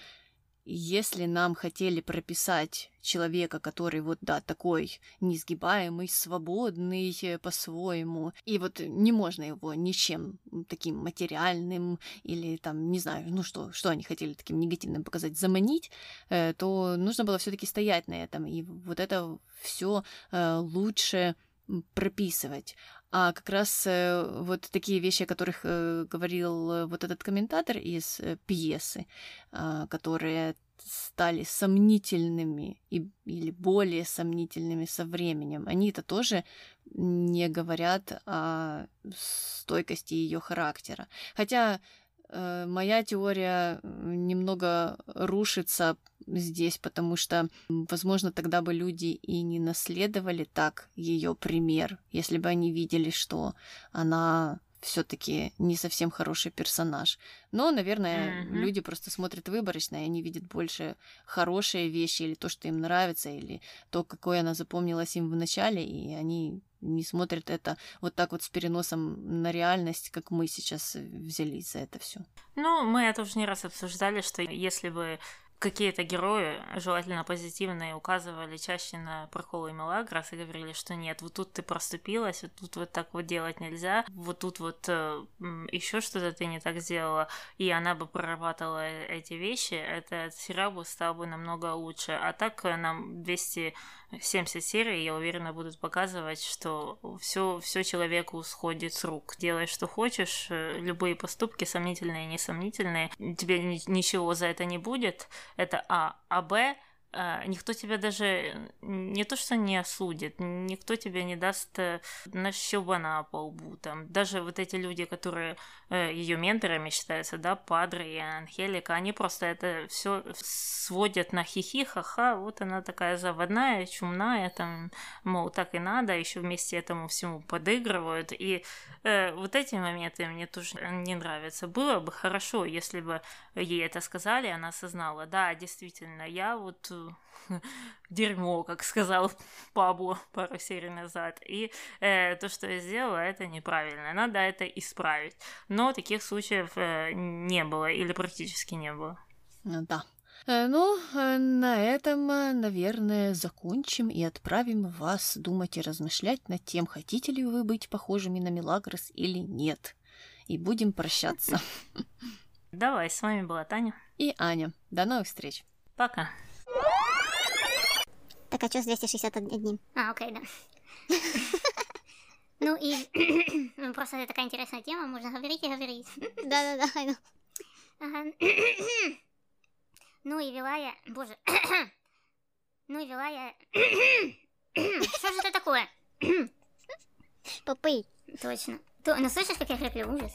если нам хотели прописать человека, который вот, да, такой несгибаемый, свободный э, по-своему, и вот не можно его ничем таким материальным или там, не знаю, ну что, что они хотели таким негативным показать, заманить, э, то нужно было все таки стоять на этом, и вот это все э, лучше прописывать. А как раз э, вот такие вещи, о которых э, говорил э, вот этот комментатор из пьесы, э, которые стали сомнительными и, или более сомнительными со временем, они это тоже не говорят о стойкости ее характера. Хотя моя теория немного рушится здесь, потому что, возможно, тогда бы люди и не наследовали так ее пример, если бы они видели, что она все-таки не совсем хороший персонаж. Но, наверное, mm-hmm. люди просто смотрят выборочно, и они видят больше хорошие вещи, или то, что им нравится, или то, какой она запомнилась им в начале, и они не смотрят это вот так вот с переносом на реальность, как мы сейчас взялись за это все. Ну, мы это уже не раз обсуждали, что если бы какие-то герои, желательно позитивные, указывали чаще на проколы и Мелагрос и говорили, что нет, вот тут ты проступилась, вот тут вот так вот делать нельзя, вот тут вот э, еще что-то ты не так сделала, и она бы прорабатывала эти вещи, этот сериал бы стал бы намного лучше. А так э, нам 200 70 серий, я уверена, будут показывать, что все, все человеку сходит с рук. Делай, что хочешь, э, любые поступки, сомнительные несомнительные, тебе ничего за это не будет. Это А. А Б никто тебя даже не то что не осудит, никто тебе не даст э, на щелбана по лбу. Там. Даже вот эти люди, которые э, ее менторами считаются, да, Падре и Анхелика, они просто это все сводят на хихи, ха-ха, вот она такая заводная, чумная, там, мол, так и надо, еще вместе этому всему подыгрывают. И э, вот эти моменты мне тоже не нравятся. Было бы хорошо, если бы ей это сказали, она осознала, да, действительно, я вот дерьмо, как сказал Пабло пару серий назад. И э, то, что я сделала, это неправильно. Надо это исправить. Но таких случаев э, не было или практически не было. Ну да. Э, ну, э, на этом, э, наверное, закончим и отправим вас думать и размышлять над тем, хотите ли вы быть похожими на Мелагрос или нет. И будем прощаться. Давай, с вами была Таня. И Аня. До новых встреч. Пока. Так, а что с 261? А, окей, да. Ну и просто это такая интересная тема, можно говорить и говорить. Да-да-да. Ну и вела я... Боже. Ну и вела я... Что же это такое? Попый. Точно. То, ну слышишь, как я хриплю? Ужас.